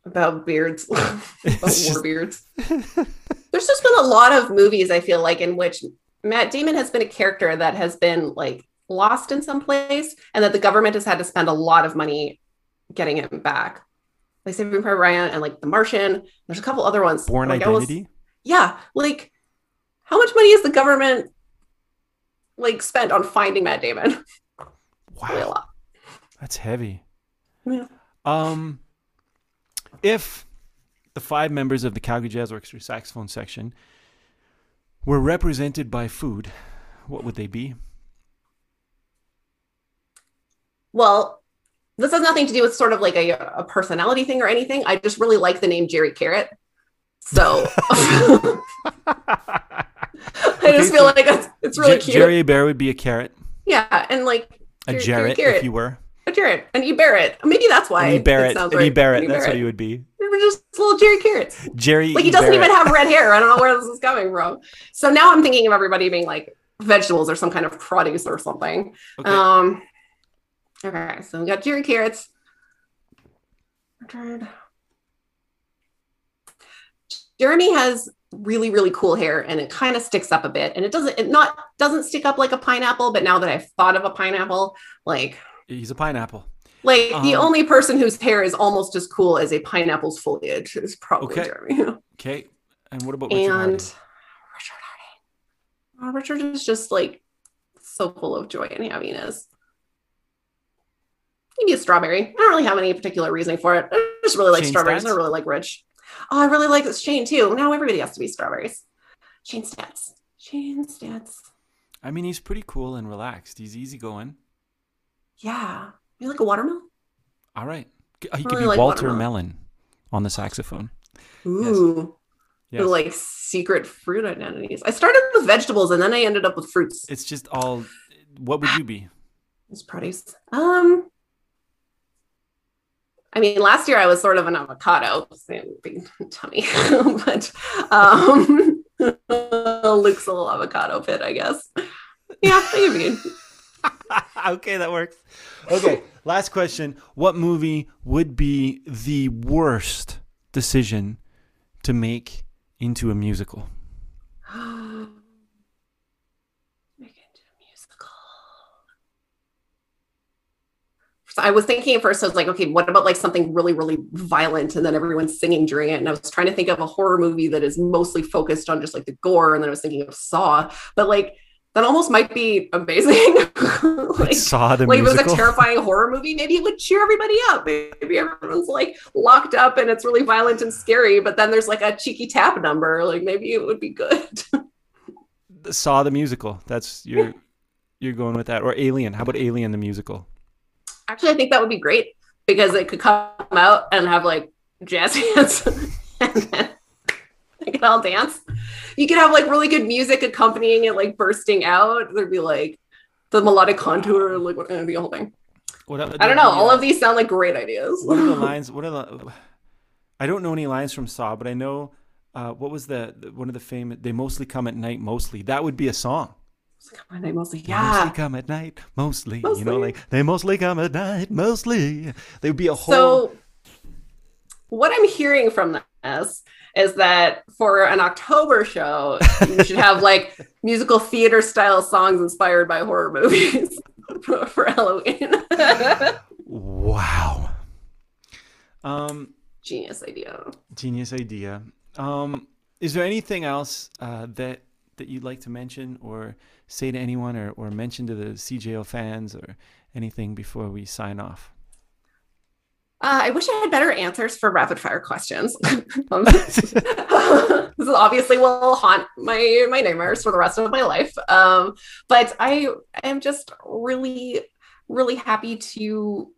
about beards, about It's war just- beards. There's just been a lot of movies I feel like in which Matt Damon has been a character that has been like lost in some place, and that the government has had to spend a lot of money getting him back. Like Saving Private Ryan and like The Martian. There's a couple other ones. Born Like, I was- Identity. yeah, like how much money is the government like spent on finding Matt Damon? Wow, that's heavy. Yeah. Um, if the five members of the Calgary Jazz Orchestra saxophone section were represented by food, what would they be? Well, this has nothing to do with sort of like a, a personality thing or anything. I just really like the name Jerry Carrot. So I just feel so like it's, it's really Jer- cute. Jerry Bear would be a carrot, yeah, and like a Jerry- Jerry Jarrett, Carrot. if you were. a Jarrett, and you Barrett. Maybe that's why. An it Barrett, sounds an E right. Barrett. An E That's what you would be. We're just little Jerry Carrots. Jerry. Like he doesn't Barrett. even have red hair. I don't know where this is coming from. So now I'm thinking of everybody being like vegetables or some kind of produce or something. Okay. Um, okay, so we got Jerry Carrots. Richard. Jeremy has really, really cool hair and it kind of sticks up a bit. And it doesn't it not doesn't stick up like a pineapple, but now that I've thought of a pineapple, like He's a pineapple. like the Um, only person whose hair is almost as cool as a pineapple's foliage is probably Okay. Jeremy. Okay. And what about Richard and Harding? Richard Harding. Oh, Richard is just like so full of joy and happiness. Maybe a strawberry. I don't really have any particular reasoning for it. I just really like Shane strawberries. Stats? I really like Rich. Oh, I really like this Shane too. Now everybody has to be strawberries. Shane Stats. Shane Stats. I mean, he's pretty cool and relaxed. He's easygoing. Yeah. You like a watermelon? All right. He could really be like Walter watermelon. Mellon on the saxophone. Ooh. Yes. The like secret fruit identities. I started with vegetables and then I ended up with fruits. It's just all. What would you be? It's produce. Um, I mean, last year I was sort of an avocado, big tummy, but um, Luke's a little avocado pit, I guess. Yeah, maybe. okay, that works. Okay, last question. What movie would be the worst decision to make into a musical? Make it into a musical. So I was thinking at first, I was like, okay, what about like something really, really violent and then everyone's singing during it? And I was trying to think of a horror movie that is mostly focused on just like the gore. And then I was thinking of Saw, but like that almost might be amazing. like, Saw the like if it was a terrifying horror movie, maybe it would cheer everybody up. Maybe everyone's like locked up and it's really violent and scary, but then there's like a cheeky tap number. Like maybe it would be good. Saw the musical. That's you're you're going with that, or Alien. How about Alien the musical? Actually, I think that would be great because it could come out and have like jazz hands and then they could all dance. You could have like really good music accompanying it, like bursting out. There'd be like the melodic contour, like what would be a whole thing. What I don't know. the, All of these sound like great ideas. What are the lines? What are the? I don't know any lines from Saw, but I know uh, what was the, the one of the famous. They mostly come at night. Mostly that would be a song. Come on, they mostly, yeah. mostly come at night. Mostly, mostly. you know, like they mostly come at night. Mostly, they would be a whole. So, what I'm hearing from this is that for an October show, you should have like musical theater style songs inspired by horror movies for, for Halloween. wow. Um, Genius idea. genius idea. Um, is there anything else uh, that that you'd like to mention or say to anyone or, or mention to the CJO fans or anything before we sign off? Uh, I wish I had better answers for rapid fire questions. Um, this is obviously will haunt my my nightmares for the rest of my life. Um, but I am just really, really happy to.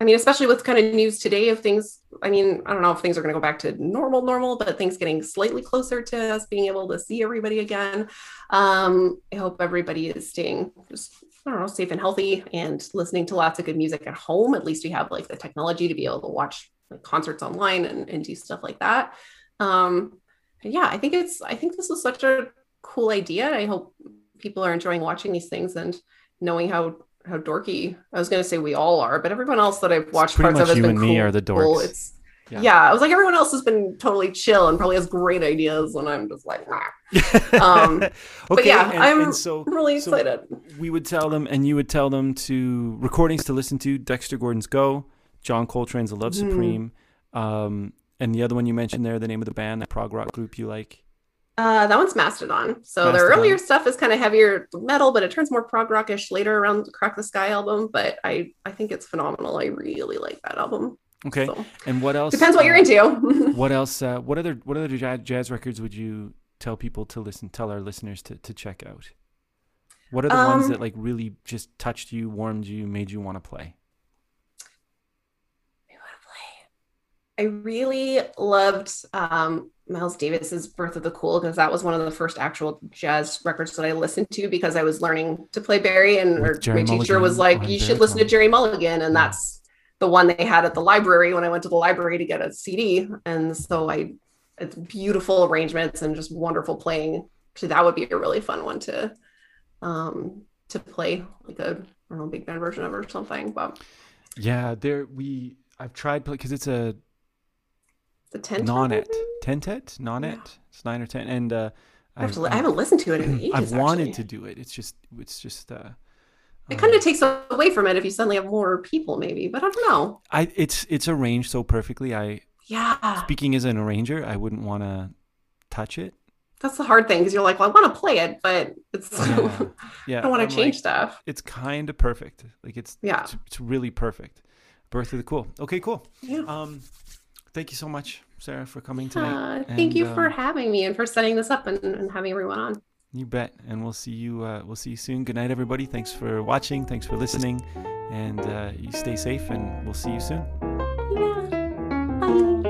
I mean, especially with kind of news today of things. I mean, I don't know if things are going to go back to normal, normal, but things getting slightly closer to us being able to see everybody again. Um, I hope everybody is staying just I don't know, safe and healthy and listening to lots of good music at home. At least we have like the technology to be able to watch like concerts online and, and do stuff like that. Um, yeah, I think it's, I think this is such a cool idea. I hope people are enjoying watching these things and knowing how, how dorky, I was going to say we all are, but everyone else that I've watched pretty parts of much has you been and me are the dorks. It's, Yeah. yeah. I was like, everyone else has been totally chill and probably has great ideas. And I'm just like, nah. Um, okay, but yeah, and, I'm and so I'm really so excited. we would tell them, and you would tell them to recordings to listen to: Dexter Gordon's "Go," John Coltrane's "The Love Mhm. Supreme," um, and the other one you mentioned there, the name of the band, that prog rock group you like. Uh, that one's Mastodon. So Mastodon. their earlier stuff is kind of heavier metal, but it turns more prog rockish later around the Crack the Skye album. But I I think it's phenomenal. I really like that album. Okay, So, and what else? depends what you're uh, into. What else? Uh, what other what other jazz, records would you tell people to listen? Tell our listeners to to check out. What are the ones Um, that like really just touched you, warmed you, made you want to play? I really loved um, Miles Davis's Birth of the Cool because that was one of the first actual jazz records that I listened to because I was learning to play bari, and my teacher was like, "You should listen to. Gerry Mulligan," and Yeah. that's the one they had at the library when I went to the library to get a CD, and so I, it's beautiful arrangements and just wonderful playing. So that would be a really fun one to, um, to play like a I don't know big band version of or something, but Yeah, there we. I've tried because it's a the ten nonet, tentet, nonet. It's nine or ten, and uh, I, have to, I've- I haven't listened to it in ages. I've wanted actually. to do it. It's just, it's just. Uh, It um, kind of takes away from it if you suddenly have more people, maybe. But I don't know. I it's it's arranged so perfectly. I Yeah, speaking as an arranger, I wouldn't want to touch it. that's the hard thing because you're like, well, I want to play it, but it's Yeah, yeah. I don't want to change like, stuff. it's kind of perfect. Like it's Yeah. it's, it's really perfect. Birth of the cool. Okay, cool. Yeah. Um, thank you so much, Sarah, for coming tonight. Uh, thank and, you for um, having me and for setting this up and, and, having everyone on. You bet. And we'll see you. Uh, we'll see you soon. Good night, everybody. Thanks for watching. Thanks for listening. And uh, you stay safe. And we'll see you soon. Yeah. Bye.